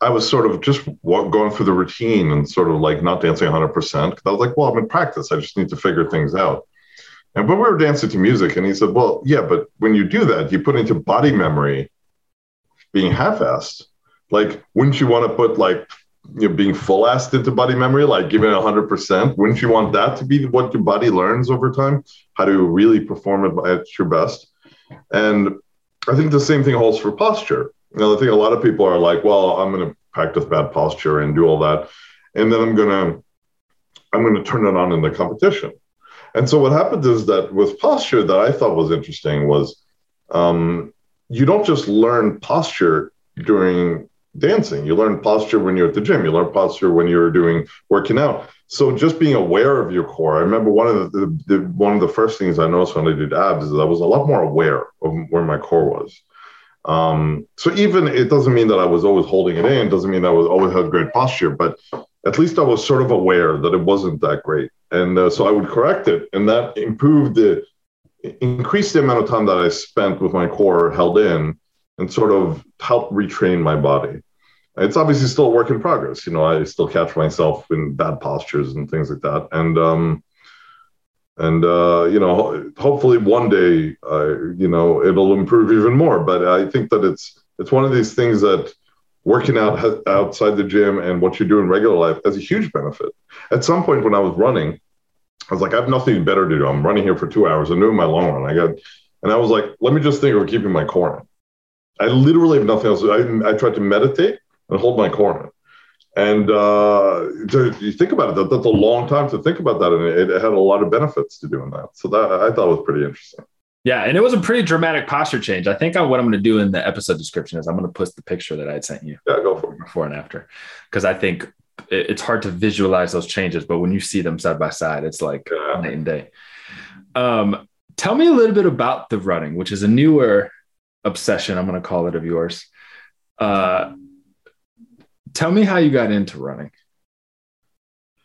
I was sort of just going through the routine and sort of like not dancing 100%. Because I was like, well, I'm in practice. I just need to figure things out. And but we were dancing to music, and he said, "Well, yeah, but when you do that, you put into body memory being half-assed. Like, wouldn't you want to put like you know being full-assed into body memory, like giving it hundred percent? Wouldn't you want that to be what your body learns over time, how to really perform at your best? And I think the same thing holds for posture. You know, I think a lot of people are like, "Well, I'm going to practice bad posture and do all that." and then I'm gonna I'm gonna turn it on in the competition. And so what happened is that with posture that I thought was interesting was um, you don't just learn posture during dancing. You learn posture when you're at the gym. You learn posture when you're doing working out. So just being aware of your core. I remember one of the, the, the, one of the first things I noticed when I did abs is I was a lot more aware of where my core was. Um, so even it doesn't mean that I was always holding it in. Doesn't mean that I was always had great posture, but at least I was sort of aware that it wasn't that great, and uh, so I would correct it, and that improved the increased the amount of time that I spent with my core held in, and sort of help retrain my body it's obviously still a work in progress. You know, I still catch myself in bad postures and things like that. And, um, and, uh, you know, hopefully one day, uh, you know, it'll improve even more. But I think that it's, it's one of these things that working out outside the gym and what you do in regular life has a huge benefit. At some point when I was running, I was like, I have nothing better to do. I'm running here for two hours. I'm doing my long run. I got, and I was like, let me just think of keeping my core. I literally have nothing else. I, I tried to meditate and hold my corner. And uh, to, you think about it, that, that's a long time to think about that, and it, it, had a lot of benefits to doing that. So that I thought was pretty interesting. Yeah, and it was a pretty dramatic posture change. I think I, what I'm going to do in the episode description is I'm going to post the picture that I had sent you. Yeah, go for it. Before and after, because I think it, it's hard to visualize those changes, but when you see them side by side, it's like yeah. night and day. Um, tell me a little bit about the running, which is a newer obsession. I'm going to call it of yours. Uh, Tell me how you got into running.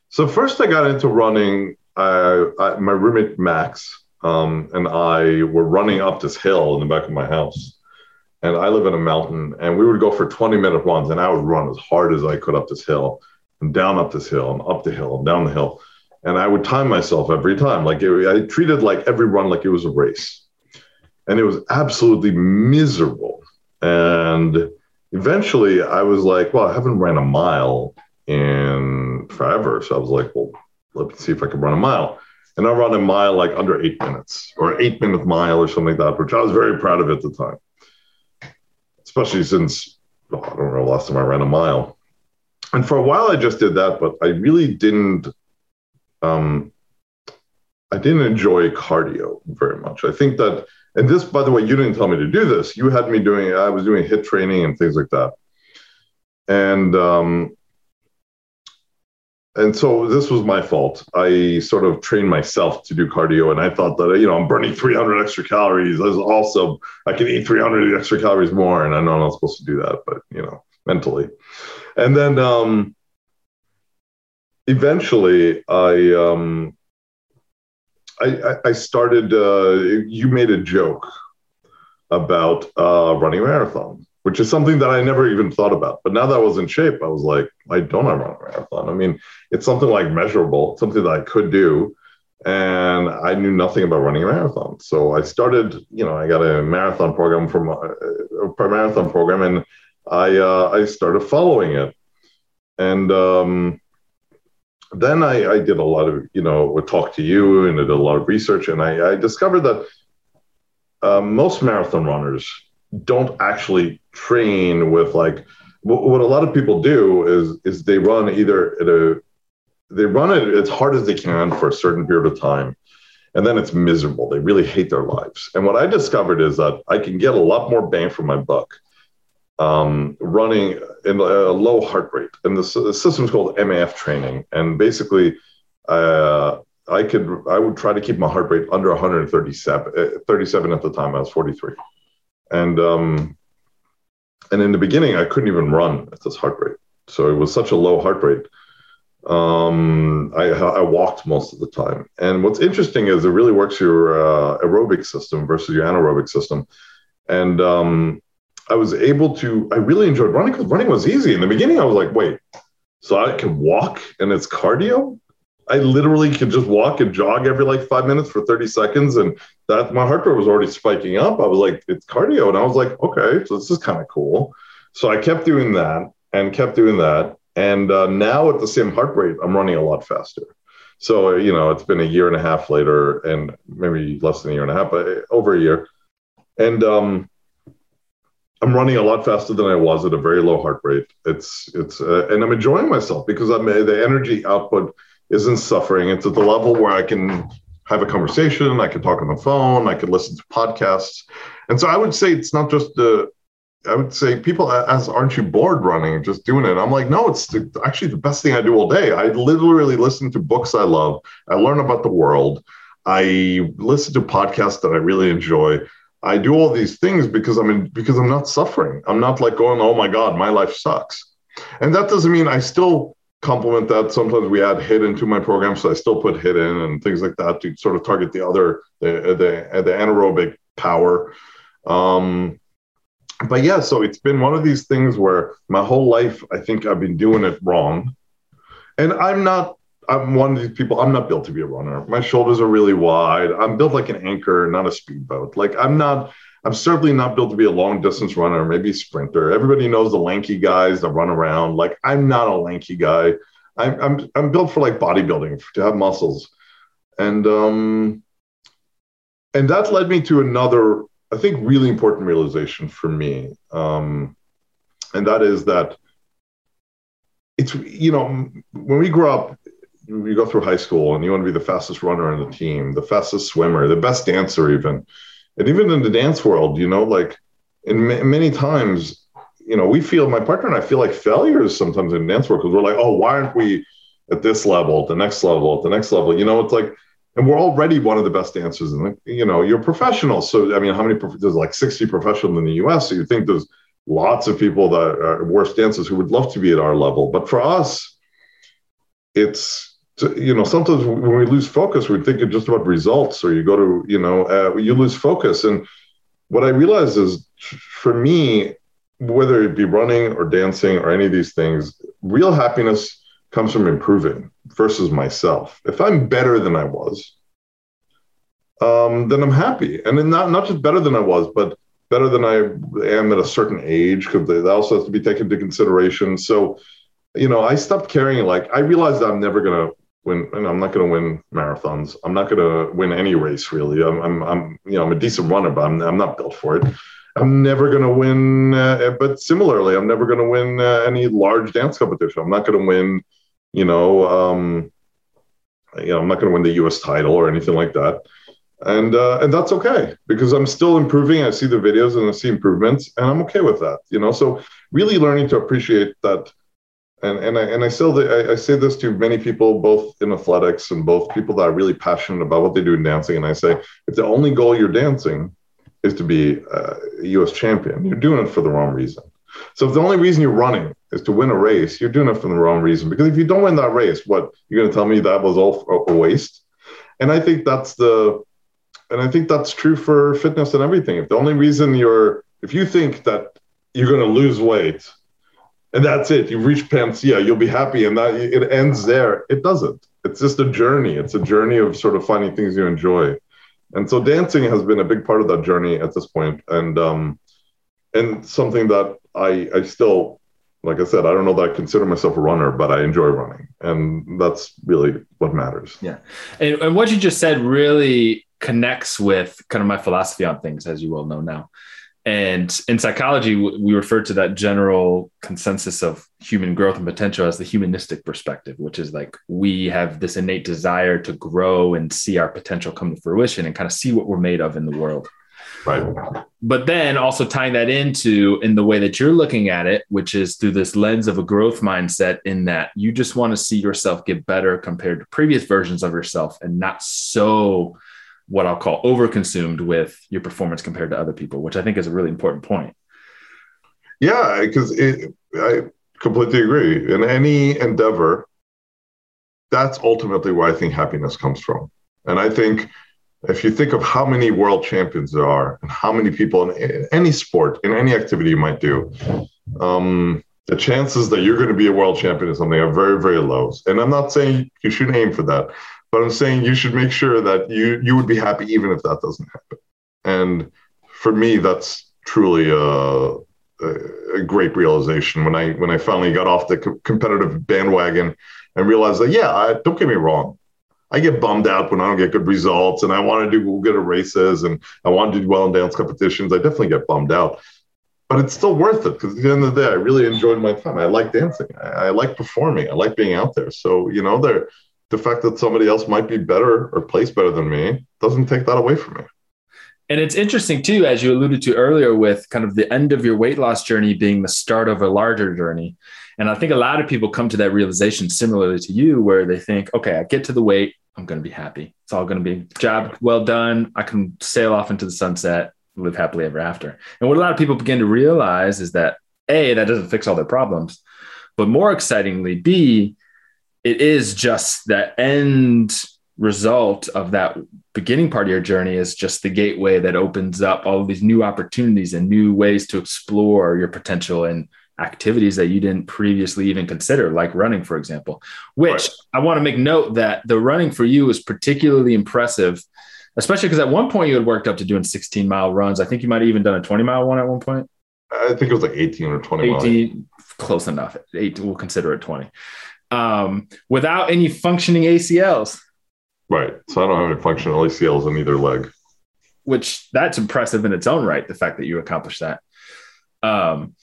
So first, I got into running. I, I my roommate Max um, and I were running up this hill in the back of my house, and I live in a mountain. And we would go for 20 minute runs, and I would run as hard as I could up this hill, and down up this hill, and up the hill, and down the hill. And I would time myself every time. Like it, I treated like every run like it was a race, and it was absolutely miserable. And eventually I was like, well, I haven't ran a mile in forever. So I was like, well, let me see if I can run a mile. And I ran a mile like under eight minutes or eight minute mile or something like that, which I was very proud of at the time. Especially since oh, I don't know, last time I ran a mile. And for a while I just did that, but I really didn't um I didn't enjoy cardio very much. I think that and this, by the way, you didn't tell me to do this. You had me doing, I was doing HIIT training and things like that. And, um, and so this was my fault. I sort of trained myself to do cardio, and I thought that you know I'm burning 300 extra calories. As also, I can eat 300 extra calories more, and I know I'm not supposed to do that, but you know, mentally. And then um, eventually, I um, I, I started. Uh, you made a joke about uh, running a marathon, which is something that I never even thought about. But now that I was in shape, I was like, I don't to run a marathon. I mean, it's something like measurable, something that I could do, and I knew nothing about running a marathon. So I started. You know, I got a marathon program from a, a marathon program, and I uh, I started following it, and um, then I, I, did a lot of, you know, would talk to you and I did a lot of research, and I, I discovered that uh, most marathon runners don't actually train with like what, a lot of people do is is they run either at a they run it as hard as they can for a certain period of time, and then it's miserable. They really hate their lives. And what I discovered is that I can get a lot more bang for my buck um, running in a low heart rate. And the, the system is called MAF training. And basically, uh, I could I would try to keep my heart rate under 137, uh, 37 at the time. I was 43, and um, and in the beginning, I couldn't even run at this heart rate. So it was such a low heart rate. Um, I, I walked most of the time. And what's interesting is it really works your uh, aerobic system versus your anaerobic system. And um, I was able to, I really enjoyed running because running was easy. In the beginning, I was like, wait, so I can walk and it's cardio? I literally could just walk and jog every like five minutes for 30 seconds. And that my heart rate was already spiking up. I was like, it's cardio. And I was like, okay, so this is kind of cool. So I kept doing that and kept doing that. And uh, now at the same heart rate, I'm running a lot faster. So, you know, it's been a year and a half later and maybe less than a year and a half, but over a year. And um, I'm running a lot faster than I was at a very low heart rate. It's it's uh, and I'm enjoying myself because I'm the energy output isn't suffering. It's at the level where I can have a conversation, I can talk on the phone, I can listen to podcasts, and so I would say it's not just the. I would say people ask, "Aren't you bored running? Just doing it?" I'm like, no, it's the, actually the best thing I do all day. I literally listen to books I love. I learn about the world. I listen to podcasts that I really enjoy. I do all these things because I'm in, because I'm not suffering. I'm not like going, oh my God, my life sucks. And that doesn't mean I still complement that. Sometimes we add HIIT into my program, so I still put HIIT in and things like that to sort of target the other the the, the anaerobic power. Um, but yeah, so it's been one of these things where my whole life I think I've been doing it wrong, and I'm not I'm one of these people. I'm not built to be a runner. My shoulders are really wide. I'm built like an anchor, not a speedboat. Like I'm not. I'm certainly not built to be a long distance runner, maybe sprinter. Everybody knows the lanky guys that run around. Like I'm not a lanky guy. I'm I'm, I'm built for like bodybuilding to have muscles, and um, and that led me to another, I think, really important realization for me, um, and that is that it's you know when we grow up you go through high school and you want to be the fastest runner on the team, the fastest swimmer, the best dancer, even. And even in the dance world, you know, like in many times, you know, we feel my partner and I feel like failures sometimes in dance world because we're like, oh, why aren't we at this level, at the next level, at the next level? You know, it's like, and we're already one of the best dancers, and you know, you're professional. So I mean, how many there's like 60 professionals in the U.S. So you think there's lots of people that are worse dancers who would love to be at our level, but for us, it's you know, sometimes when we lose focus, we think it's just about results, or you go to, you know, uh, you lose focus. And what I realize is, for me, whether it be running or dancing or any of these things, real happiness comes from improving versus myself. If I'm better than I was, um, then I'm happy, and then not not just better than I was, but better than I am at a certain age, because that also has to be taken into consideration. So, you know, I stopped caring. Like I realized I'm never gonna win. I'm not going to win marathons. I'm not going to win any race really. I'm, I'm, I'm, you know, I'm a decent runner, but I'm, I'm not built for it. I'm never going to win. Uh, but similarly, I'm never going to win uh, any large dance competition. I'm not going to win. You know, um, you know, I'm not going to win the U.S. title or anything like that. And uh, and that's okay because I'm still improving. I see the videos and I see improvements, and I'm okay with that. You know, so really learning to appreciate that and and I and I still I, I, say this to many people, both in athletics and both people that are really passionate about what they do in dancing. And I say, if the only goal you're dancing is to be a U.S. champion, you're doing it for the wrong reason. So if the only reason you're running is to win a race, you're doing it for the wrong reason. Because if you don't win that race, what you're going to tell me that was all a waste? And I think that's the, and I think that's true for fitness and everything. If the only reason you're, if you think that you're going to lose weight and that's it. You've reached panacea. You'll be happy, and that it ends there. It doesn't. It's just a journey. It's a journey of sort of finding things you enjoy, and so dancing has been a big part of that journey at this point, and um, and something that I I still, like I said, I don't know that I consider myself a runner, but I enjoy running, and that's really what matters. Yeah, and, and what you just said really connects with kind of my philosophy on things, as you well know now. And in psychology, we refer to that general consensus of human growth and potential as the humanistic perspective, which is like we have this innate desire to grow and see our potential come to fruition and kind of see what we're made of in the world. Right. But then also tying that into in the way that you're looking at it, which is through this lens of a growth mindset, in that you just want to see yourself get better compared to previous versions of yourself and not so what I'll call overconsumed with your performance compared to other people, which I think is a really important point. Yeah, because I completely agree. In any endeavor, that's ultimately where I think happiness comes from. And I think if you think of how many world champions there are and how many people in any sport, in any activity you might do, um, the chances that you're going to be a world champion in something are very, very low. And I'm not saying you should aim for that, but I'm saying you should make sure that you you would be happy even if that doesn't happen. And for me, that's truly a, a, great realization when I when I finally got off the co- competitive bandwagon and realized that yeah, I, don't get me wrong, I get bummed out when I don't get good results, and I want to do good at races, and I want to do well in dance competitions. I definitely get bummed out, but it's still worth it because at the end of the day, I really enjoyed my time. I like dancing. I, I like performing. I like being out there. So you know, there the fact that somebody else might be better or place better than me doesn't take that away from me. And it's interesting too, as you alluded to earlier, with kind of the end of your weight loss journey being the start of a larger journey. And I think a lot of people come to that realization similarly to you, where they think, okay, I get to the weight, I'm going to be happy. It's all going to be job well done. I can sail off into the sunset, live happily ever after. And what a lot of people begin to realize is that A, that doesn't fix all their problems, but more excitingly, B, it is just that end result of that beginning part of your journey is just the gateway that opens up all of these new opportunities and new ways to explore your potential and activities that you didn't previously even consider, like running, for example. Which right. I want to make note that the running for you is particularly impressive, especially because at one point you had worked up to doing 16 mile runs. I think you might have even done a 20 mile one at one point. I think it was like 18 or 20 18, miles. close enough. Eight, we'll consider it 20. Um, without any functioning ACLs. Right. So I don't have any functional ACLs in either leg. Which that's impressive in its own right, the fact that you accomplished that. Um,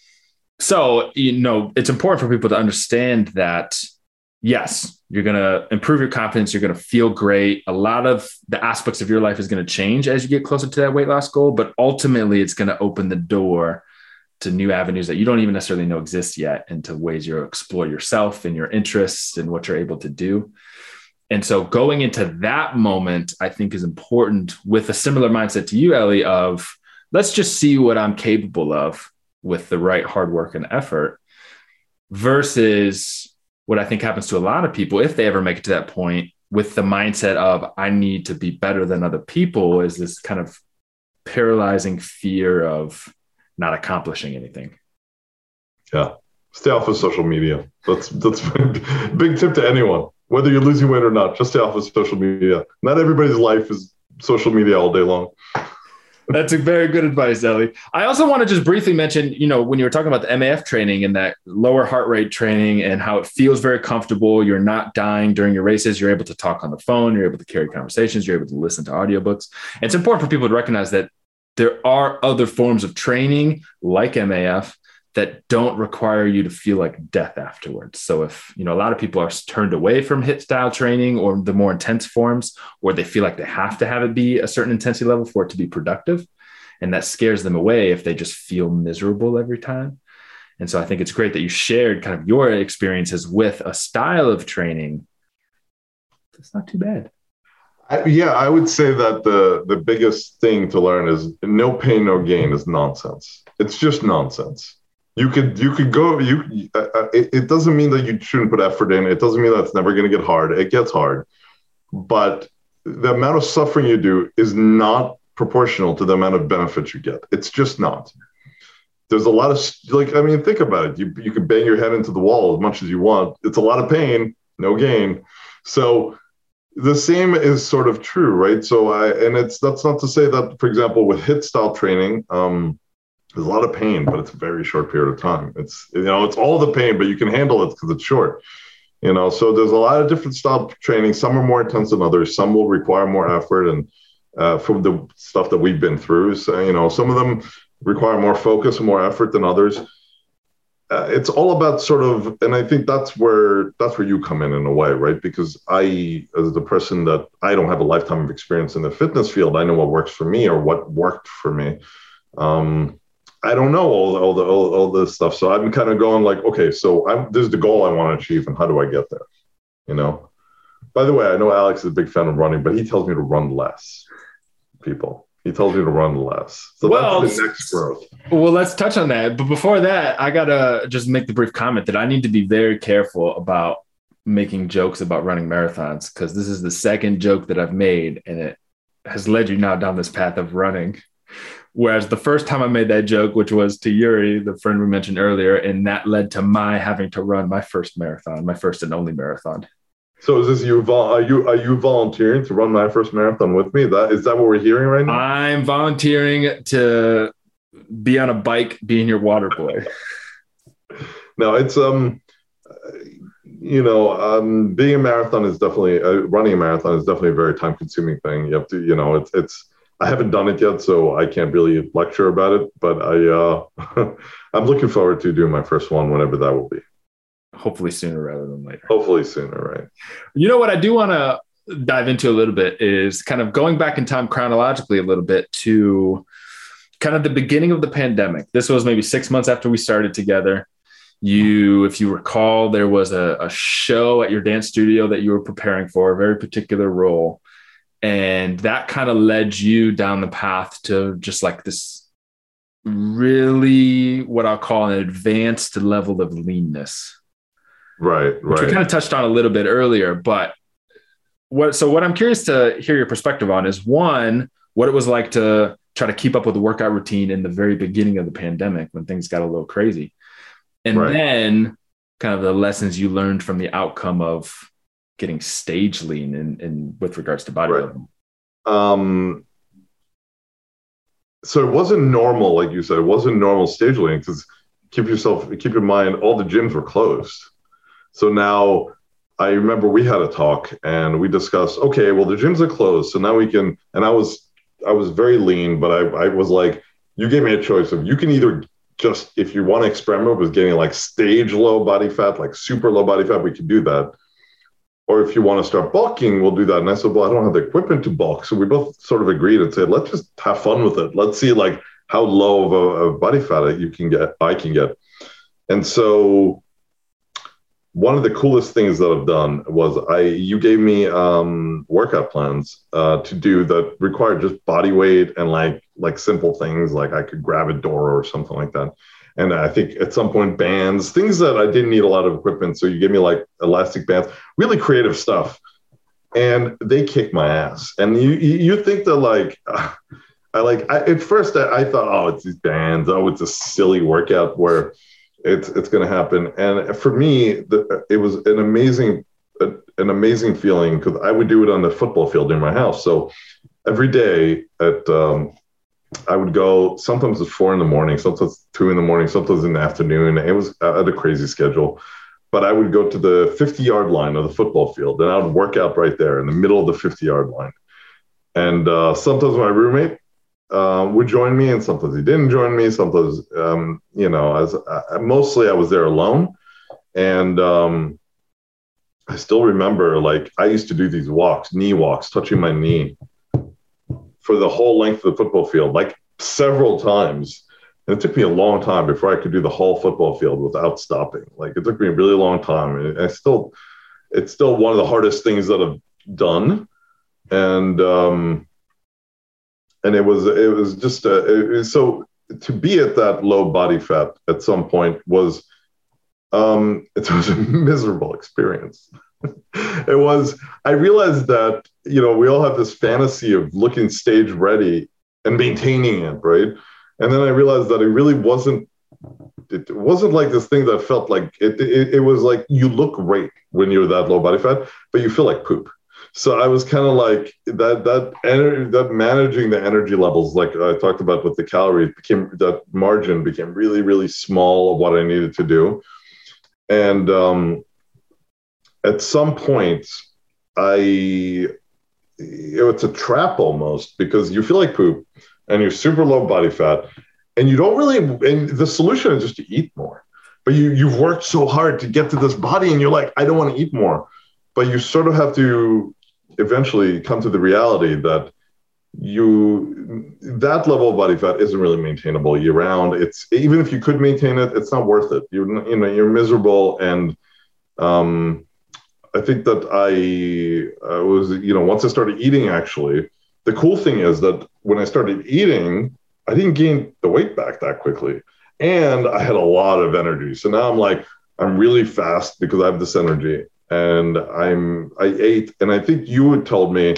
so, you know, it's important for people to understand that yes, you're going to improve your confidence. You're going to feel great. A lot of the aspects of your life is going to change as you get closer to that weight loss goal, but ultimately it's going to open the door to new avenues that you don't even necessarily know exist yet and to ways you explore yourself and your interests and what you're able to do. And so going into that moment, I think is important with a similar mindset to you, Eli, of let's just see what I'm capable of with the right hard work and effort versus what I think happens to a lot of people if they ever make it to that point with the mindset of I need to be better than other people is this kind of paralyzing fear of not accomplishing anything. Yeah. Stay off of social media. That's that's big tip to anyone. Whether you're losing weight or not, just stay off of social media. Not everybody's life is social media all day long. That's a very good advice, Eli. I also want to just briefly mention, you know, when you were talking about the MAF training and that lower heart rate training and how it feels very comfortable, you're not dying during your races, you're able to talk on the phone, you're able to carry conversations, you're able to listen to audiobooks. And it's important for people to recognize that there are other forms of training like MAF that don't require you to feel like death afterwards. So if, you know, a lot of people are turned away from HIIT style training or the more intense forms, or they feel like they have to have it be a certain intensity level for it to be productive. And that scares them away if they just feel miserable every time. And so I think it's great that you shared kind of your experiences with a style of training. that's not too bad. I, yeah, I would say that the the biggest thing to learn is no pain, no gain is nonsense. It's just nonsense. You could you could go you uh, uh, it, it, doesn't mean that you shouldn't put effort in. It doesn't mean that it's never going to get hard. It gets hard. But the amount of suffering you do is not proportional to the amount of benefits you get. It's just not. There's a lot of like i mean think about it. You, you can bang your head into the wall as much as you want. It's a lot of pain no gain. So the same is sort of true right so i and it's that's not to say that for example with HIIT style training um there's a lot of pain, but it's a very short period of time. It's you know it's all the pain, but you can handle it because it's short. You know, so there's a lot of different style training. Some are more intense than others. Some will require more effort, and uh, from the stuff that we've been through, so, you know, some of them require more focus and more effort than others. Uh, it's all about sort of, and I think that's where that's where you come in in a way, right? Because I, as the person that I don't have a lifetime of experience in the fitness field, I know what works for me or what worked for me. Um, I don't know all, the all the all, all this stuff. So I'm kind of going like, okay, so I'm this is the goal I want to achieve, and how do I get there? You know. By the way, I know Alex is a big fan of running, but he tells me to run less. People, he told me to run less. So well, that's the next growth. Well, let's touch on that. But before that, I gotta just make the brief comment that I need to be very careful about making jokes about running marathons because this is the second joke that I've made, and it has led you now down this path of running. Whereas the first time I made that joke, which was to Yuri, the friend we mentioned earlier, and that led to my having to run my first marathon, my first and only marathon. So is this you? Are you are you volunteering to run my first marathon with me? That is that what we're hearing right now? I'm volunteering to be on a bike, being your water boy. no, it's um, you know, um, being a marathon is definitely uh, running a marathon is definitely a very time consuming thing. You have to, you know, it's it's I haven't done it yet, so I can't really lecture about it. But I, uh, I'm looking forward to doing my first one, whenever that will be. Hopefully sooner rather than later. Hopefully sooner, right? You know what I do want to dive into a little bit is kind of going back in time chronologically a little bit to kind of the beginning of the pandemic. This was maybe six months after we started together. You, if you recall, there was a, a show at your dance studio that you were preparing for, a very particular role. And that kind of led you down the path to just like this really what I'll call an advanced level of leanness. Right, Which right. we kind of touched on a little bit earlier, but what so what I'm curious to hear your perspective on is one, what it was like to try to keep up with the workout routine in the very beginning of the pandemic when things got a little crazy. And Right. then kind of the lessons you learned from the outcome of getting stage lean in, in with regards to bodybuilding. um so it wasn't normal like you said it wasn't normal stage lean because keep yourself keep in mind all the gyms were closed so now i remember we had a talk and we discussed okay well the gyms are closed so now we can and i was i was very lean but i, I was like you gave me a choice of you can either just if you want to experiment with getting like stage low body fat like super low body fat we could do that or if you want to start bulking, we'll do that. And I said, well, I don't have the equipment to bulk. So we both sort of agreed and said, let's just have fun with it. Let's see like how low of a, body fat you can get, I can get. And so one of the coolest things that I've done was I, you gave me um, workout plans uh, to do that required just body weight and like, like simple things like I could grab a door or something like that and I think at some point bands, things that I didn't need a lot of equipment. So you give me like elastic bands, really creative stuff, and they kick my ass. And you you you think that like. I like I, at first I, I thought, oh, it's these bands. Oh, it's a silly workout where it's it's going to happen. And for me, the, it was an amazing an amazing feeling because I would do it on the football field in my house. So every day at um, I would go sometimes at four in the morning, sometimes two in the morning, sometimes in the afternoon. It was at a crazy schedule, but I would go to the 50 yard line of the football field and I would work out right there in the middle of the 50 yard line. And uh, sometimes my roommate uh, would join me, and sometimes he didn't join me. Sometimes, um, you know, as uh, mostly I was there alone, and um, I still remember like I used to do these walks, knee walks, touching my knee for the whole length of the football field, like several times. And it took me a long time before I could do the whole football field without stopping. Like it took me a really long time. And I still, it's still one of the hardest things that I've done. And, um, and it was, it was just, a, it so to be at that low body fat at some point was, um, it was a miserable experience. it was, I realized that, you know, we all have this fantasy of looking stage ready and maintaining it, right? And then I realized that it really wasn't, it wasn't like this thing that felt like it, it, it was like you look great when you're that low body fat, but you feel like poop. So I was kind of like that, that energy, that managing the energy levels, like I talked about with the calories became, that margin became really, really small of what I needed to do. And, um, at some point, I it's a trap almost because you feel like poop and you're super low body fat and you don't really and the solution is just to eat more. But you you've worked so hard to get to this body and you're like, I don't want to eat more. But you sort of have to eventually come to the reality that you that level of body fat isn't really maintainable year round. It's even if you could maintain it, it's not worth it. You're you know you're miserable and um I think that I uh, was, you know, once I started eating, actually, the cool thing is that when I started eating, I didn't gain the weight back that quickly. And I had a lot of energy. So now I'm like, I'm really fast because I have this energy. And I'm, I ate, and I think you had told me,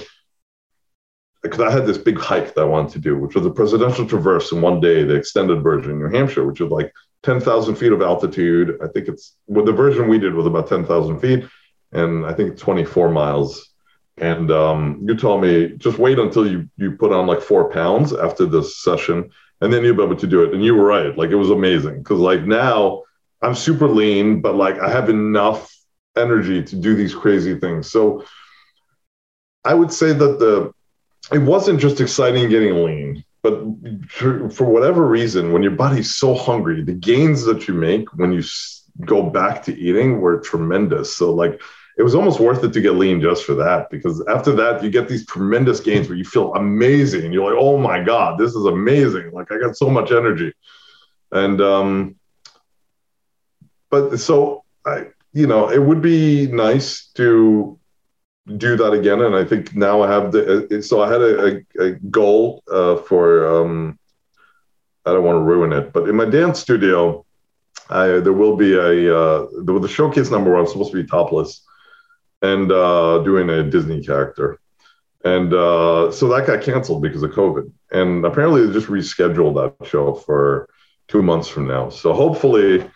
because I had this big hike that I wanted to do, which was a presidential traverse in one day, the extended version in New Hampshire, which was like 10,000 feet of altitude. I think it's, well, the version we did was about 10,000 feet and I think 24 miles. And um, you told me just wait until you you put on like four pounds after this session, and then you'll be able to do it. And you were right; like it was amazing because like now I'm super lean, but like I have enough energy to do these crazy things. So I would say that the it wasn't just exciting getting lean, but for, whatever reason, when your body's so hungry, the gains that you make when you go back to eating were tremendous. So like it was almost worth it to get lean just for that because after that you get these tremendous gains where you feel amazing you're like oh my god this is amazing like i got so much energy and um but so i you know it would be nice to do that again and i think now i have the uh, so i had a, a, goal uh, for um i don't want to ruin it but in my dance studio I, there will be a uh, the, the showcase number one supposed to be topless and uh, doing a Disney character. And uh, so that got canceled because of COVID. And apparently they just rescheduled that show for two months from now. So hopefully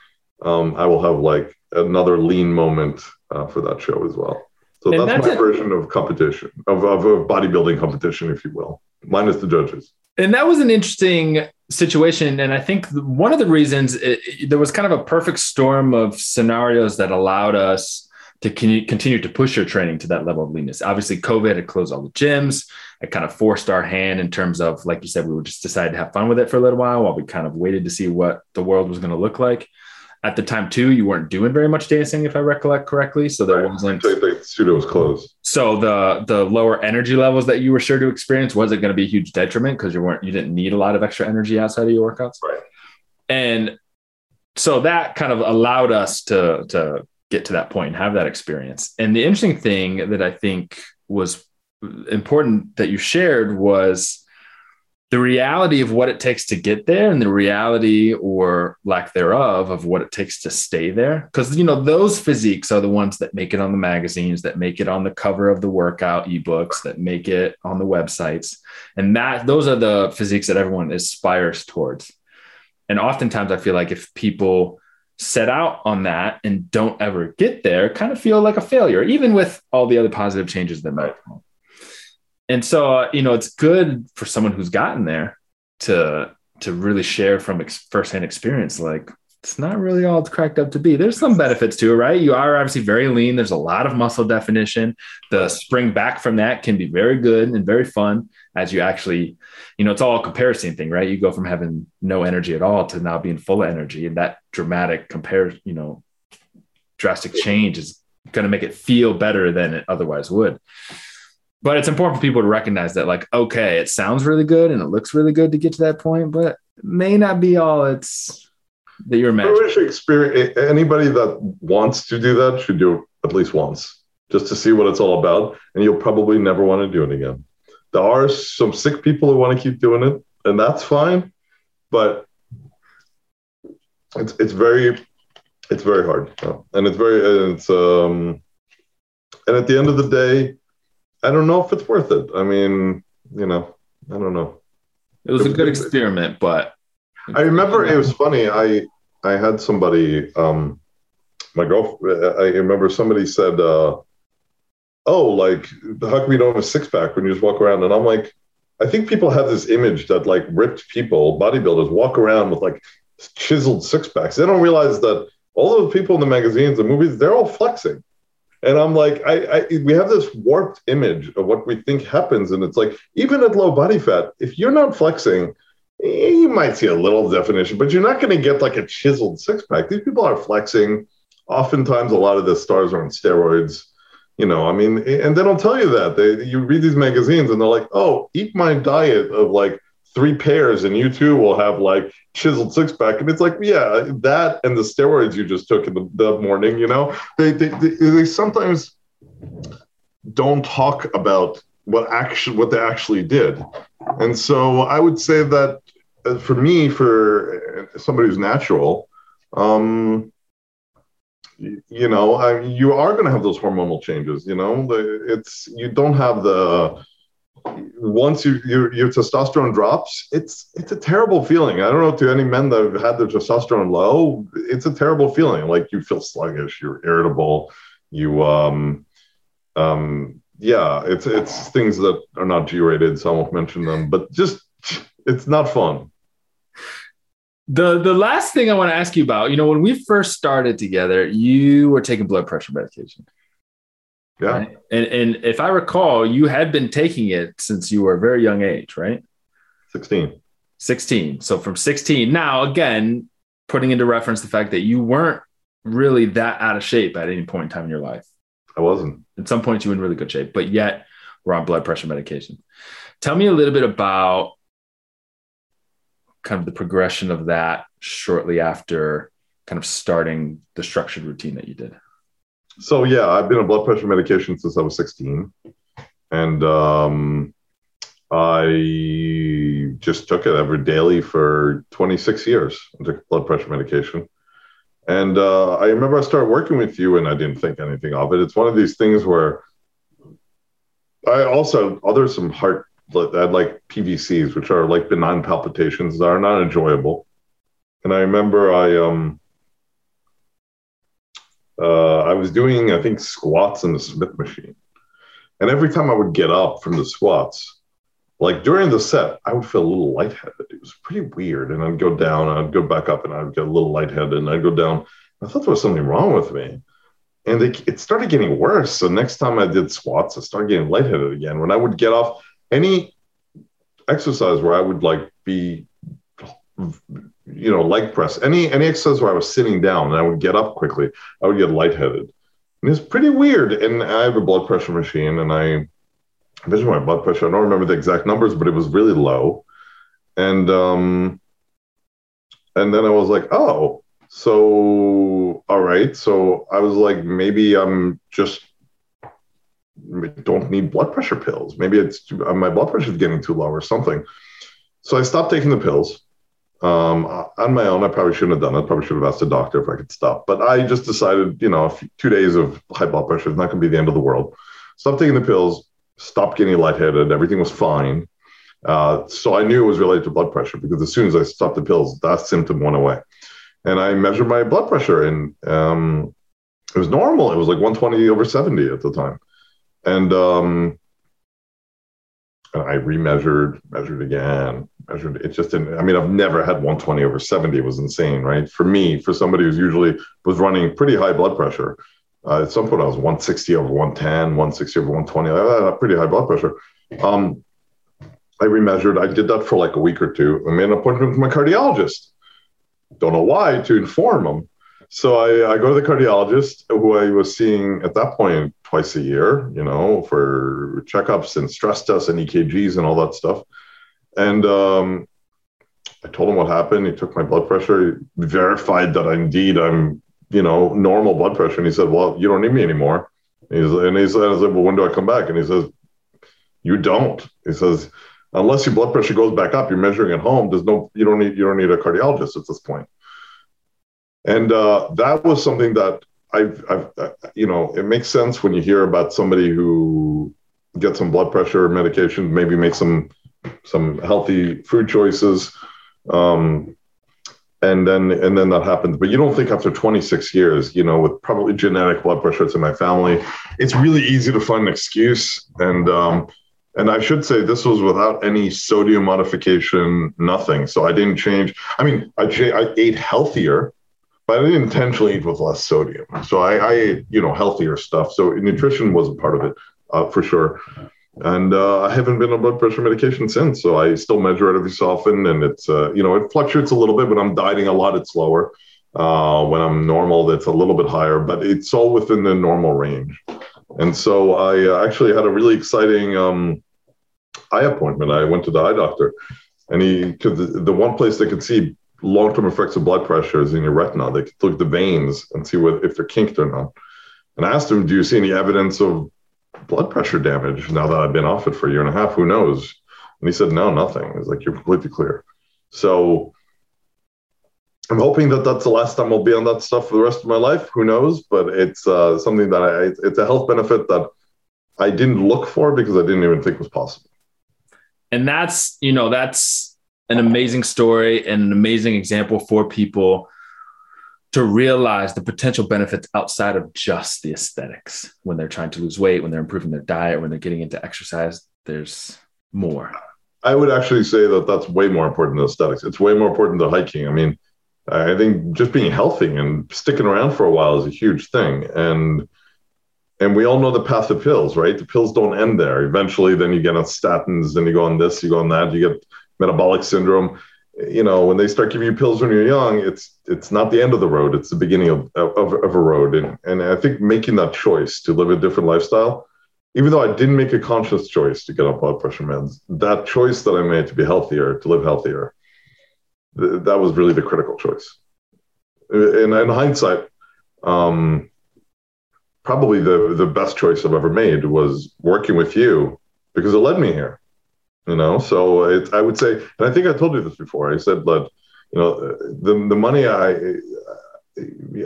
um, I will have like another lean moment uh, for that show as well. So that's, that's my a- version of competition, of, of a bodybuilding competition, if you will, minus the judges. And that was an interesting situation. And I think one of the reasons it, it, there was kind of a perfect storm of scenarios that allowed us to continue to push your training to that level of leanness. Obviously, COVID had closed all the gyms. It kind of forced our hand in terms of, like you said, we were just decided to have fun with it for a little while while we kind of waited to see what the world was going to look like. At the time, too, you weren't doing very much dancing, if I recollect correctly. So there right. wasn't. The studio was closed. So the the lower energy levels that you were sure to experience wasn't going to be a huge detriment because you weren't you didn't need a lot of extra energy outside of your workouts. Right. And so that kind of allowed us to to get to that point and have that experience. And the interesting thing that I think was important that you shared was the reality of what it takes to get there and the reality or lack thereof of what it takes to stay there. Because you know those physiques are the ones that make it on the magazines that make it on the cover of the workout ebooks that make it on the websites. And that those are the physiques that everyone aspires towards. And oftentimes i feel like if people set out on that and don't ever get there kind of feel like a failure, even with all the other positive changes that might come. And so, uh, you know, it's good for someone who's gotten there to to really share from ex- firsthand experience. Like, it's not really all it's cracked up to be. There's some benefits to it, right? You are obviously very lean. There's a lot of muscle definition. The spring back from that can be very good and very fun as you actually, you know, it's all a comparison thing, right? You go from having no energy at all to now being full of energy. And that dramatic compare, you know, drastic change is going to make it feel better than it otherwise would. But it's important for people to recognize that, like, okay, it sounds really good and it looks really good to get to that point, but may not be all it's that you're imagining? Experience, anybody that wants to do that should do it at least once just to see what it's all about. And you'll probably never want to do it again. There are some sick people who want to keep doing it, and that's fine. But it's it's very it's very hard, and it's very it's um and at the end of the day, I don't know if it's worth it. I mean, you know, I don't know. It was a good experiment, but I remember it was funny. I I had somebody, um, my girlfriend. I remember somebody said, uh, "Oh, like how come you don't have a six pack when you just walk around?" And I'm like, I think people have this image that like ripped people, bodybuilders, walk around with like chiseled six packs. They don't realize that all of the people in the magazines and movies, they're all flexing. And I'm like, I, I, we have this warped image of what we think happens, and it's like even at low body fat, if you're not flexing, eh, you might see a little definition, but you're not going to get like a chiseled six pack. These people are flexing. Oftentimes, a lot of the stars are on steroids. You know, I mean, and they don't tell you that. They you read these magazines and they're like, "Oh, eat my diet of like three pears, and you too will have like chiseled six pack." And it's like, yeah, that and the steroids you just took in the, the morning. You know, they, they they, they sometimes don't talk about what actually what they actually did. And so I would say that uh, for me, for somebody who's natural, um, you know, I, you are going to have those hormonal changes. You know, it's you don't have the once you, your your testosterone drops, it's it's a terrible feeling. I don't know to any men that have had their testosterone low, it's a terrible feeling. Like you feel sluggish, you're irritable, you um um yeah, it's it's things that are not G rated, so I won't mention them, but just it's not fun. The the last thing I want to ask you about, you know, when we first started together, you were taking blood pressure medication. Yeah. Right? And and if I recall, you had been taking it since you were a very young age, right? 16. 16. So from 16. Now, again, putting into reference the fact that you weren't really that out of shape at any point in time in your life. I wasn't. At some point you were in really good shape, but yet we're on blood pressure medication. Tell me a little bit about kind of the progression of that shortly after kind of starting the structured routine that you did. So yeah, I've been on blood pressure medication since I was 16. And um, I just took it every daily for 26 years. I took blood pressure medication. And uh, I remember I started working with you and I didn't think anything of it. It's one of these things where I also, there's some heart, I had like PVCs, which are like benign palpitations that are not enjoyable. And I remember I, um, uh, I was doing, I think, squats in the Smith machine. And every time I would get up from the squats, like during the set, I would feel a little lightheaded. It was pretty weird. And I'd go down, I'd go back up, and I'd get a little lightheaded, and I'd go down. I thought there was something wrong with me. And it, it started getting worse. So next time I did squats, I started getting lightheaded again. When I would get off any exercise where I would like be, you know, leg press, any any exercise where I was sitting down and I would get up quickly, I would get lightheaded. And it's pretty weird. And I have a blood pressure machine, and I measured my blood pressure. I don't remember the exact numbers, but it was really low. And um, and then I was like, oh, so all right. So I was like, maybe I'm just don't need blood pressure pills. Maybe it's my blood pressure is getting too low or something. So I stopped taking the pills. Um, on my own, I probably shouldn't have done it. Probably should have asked a doctor if I could stop. But I just decided, you know, two days of high blood pressure is not going to be the end of the world. Stop taking the pills stopped getting lightheaded. Everything was fine. Uh, so I knew it was related to blood pressure because as soon as I stopped the pills, that symptom went away. And I measured my blood pressure and um, it was normal. It was like 120 over 70 at the time. And, um, and I remeasured, measured again, measured. It just didn't. I mean, I've never had 120 over 70. It was insane, right? For me, for somebody who's usually was running pretty high blood pressure, uh, at some point, I was 160 over 110, 160 over 120. I had a pretty high blood pressure. Um, I remeasured. I did that for like a week or two. I made an appointment with my cardiologist. Don't know why to inform him. So I, I go to the cardiologist who I was seeing at that point twice a year, you know, for checkups and stress tests and EKGs and all that stuff. And um, I told him what happened. He took my blood pressure, he verified that indeed I'm you know, normal blood pressure. And he said, well, you don't need me anymore. And, he said, I well, when do I come back? And he says, you don't. He says, unless your blood pressure goes back up, you're measuring at home. There's no, you don't need, you don't need a cardiologist at this point. And uh, that was something that I've, I've, uh, you know, it makes sense when you hear about somebody who gets some blood pressure medication, maybe make some, some healthy food choices. Um, and then and then that happens. But you don't think after 26 years you know with probably genetic blood pressure it's in my family it's really easy to find an excuse. And um and i should say this was without any sodium modification nothing. So i didn't change. I mean i, I ate healthier but i didn't intentionally eat with less sodium. So i, I ate you know healthier stuff. So nutrition was a part of it uh, for sure and uh, I haven't been on blood pressure medication since. So I still measure it every so often, and it's uh, you know it fluctuates a little bit. When I'm dieting a lot, it's lower. Uh, when I'm normal, it's a little bit higher, but it's all within the normal range. And so I uh, actually had a really exciting um, eye appointment. I went to the eye doctor, and he could the, the one place they could see long-term effects of blood pressure is in your retina. They could look at the veins and see what if they're kinked or not. And I asked him, "Do you see any evidence of blood pressure damage now that I've been off it for a year and a half. Who knows? And he said, no, nothing. He's like, you're completely clear. So I'm hoping that that's the last time I'll be on that stuff for the rest of my life. Who knows? But it's uh, something that I, it's a health benefit that I didn't look for because I didn't even think was possible. And that's, you know, that's an amazing story and an amazing example for people to realize the potential benefits outside of just the aesthetics when they're trying to lose weight, when they're improving their diet, when they're getting into exercise. There's more. I would actually say that that's way more important than aesthetics. It's way more important than hiking. I mean, I think just being healthy and sticking around for a while is a huge thing. And and we all know the path of pills, right? The pills don't end there. Eventually, then you get on statins, then you go on this, you go on that, you get metabolic syndrome. You know, when they start giving you pills when you're young, it's it's not the end of the road; it's the beginning of of, of a road. And and I think making that choice to live a different lifestyle, even though I didn't make a conscious choice to get on blood pressure meds, that choice that I made to be healthier, to live healthier, th- that was really the critical choice. And in hindsight, um, probably the the best choice I've ever made was working with you because it led me here. You know, so it, I would say, and I think I told you this before. I said that you know the the money I,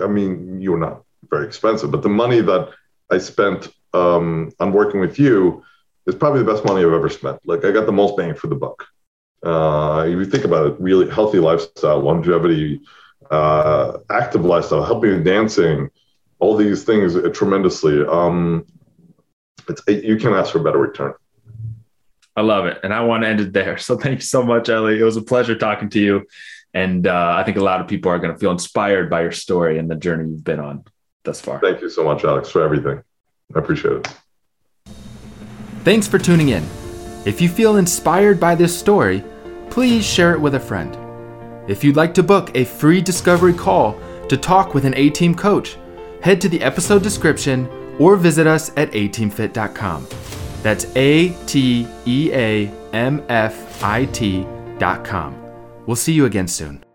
I mean, you were not very expensive, but the money that I spent um, on working with you is probably the best money I've ever spent. Like I got the most bang for the buck. Uh, if you think about it, really healthy lifestyle, longevity, uh, active lifestyle, helping in dancing, all these things tremendously. Um, it's you can ask for a better return. I love it, and I want to end it there. So thank you so much, Eli. It was a pleasure talking to you, and uh, I think a lot of people are going to feel inspired by your story and the journey you've been on thus far. Thank you so much, Alex, for everything. I appreciate it. Thanks for tuning in. If you feel inspired by this story, please share it with a friend. If you'd like to book a free discovery call to talk with an A Team coach, head to the episode description or visit us at ateamfit.com. That's A T E A M F I T.com. We'll see you again soon.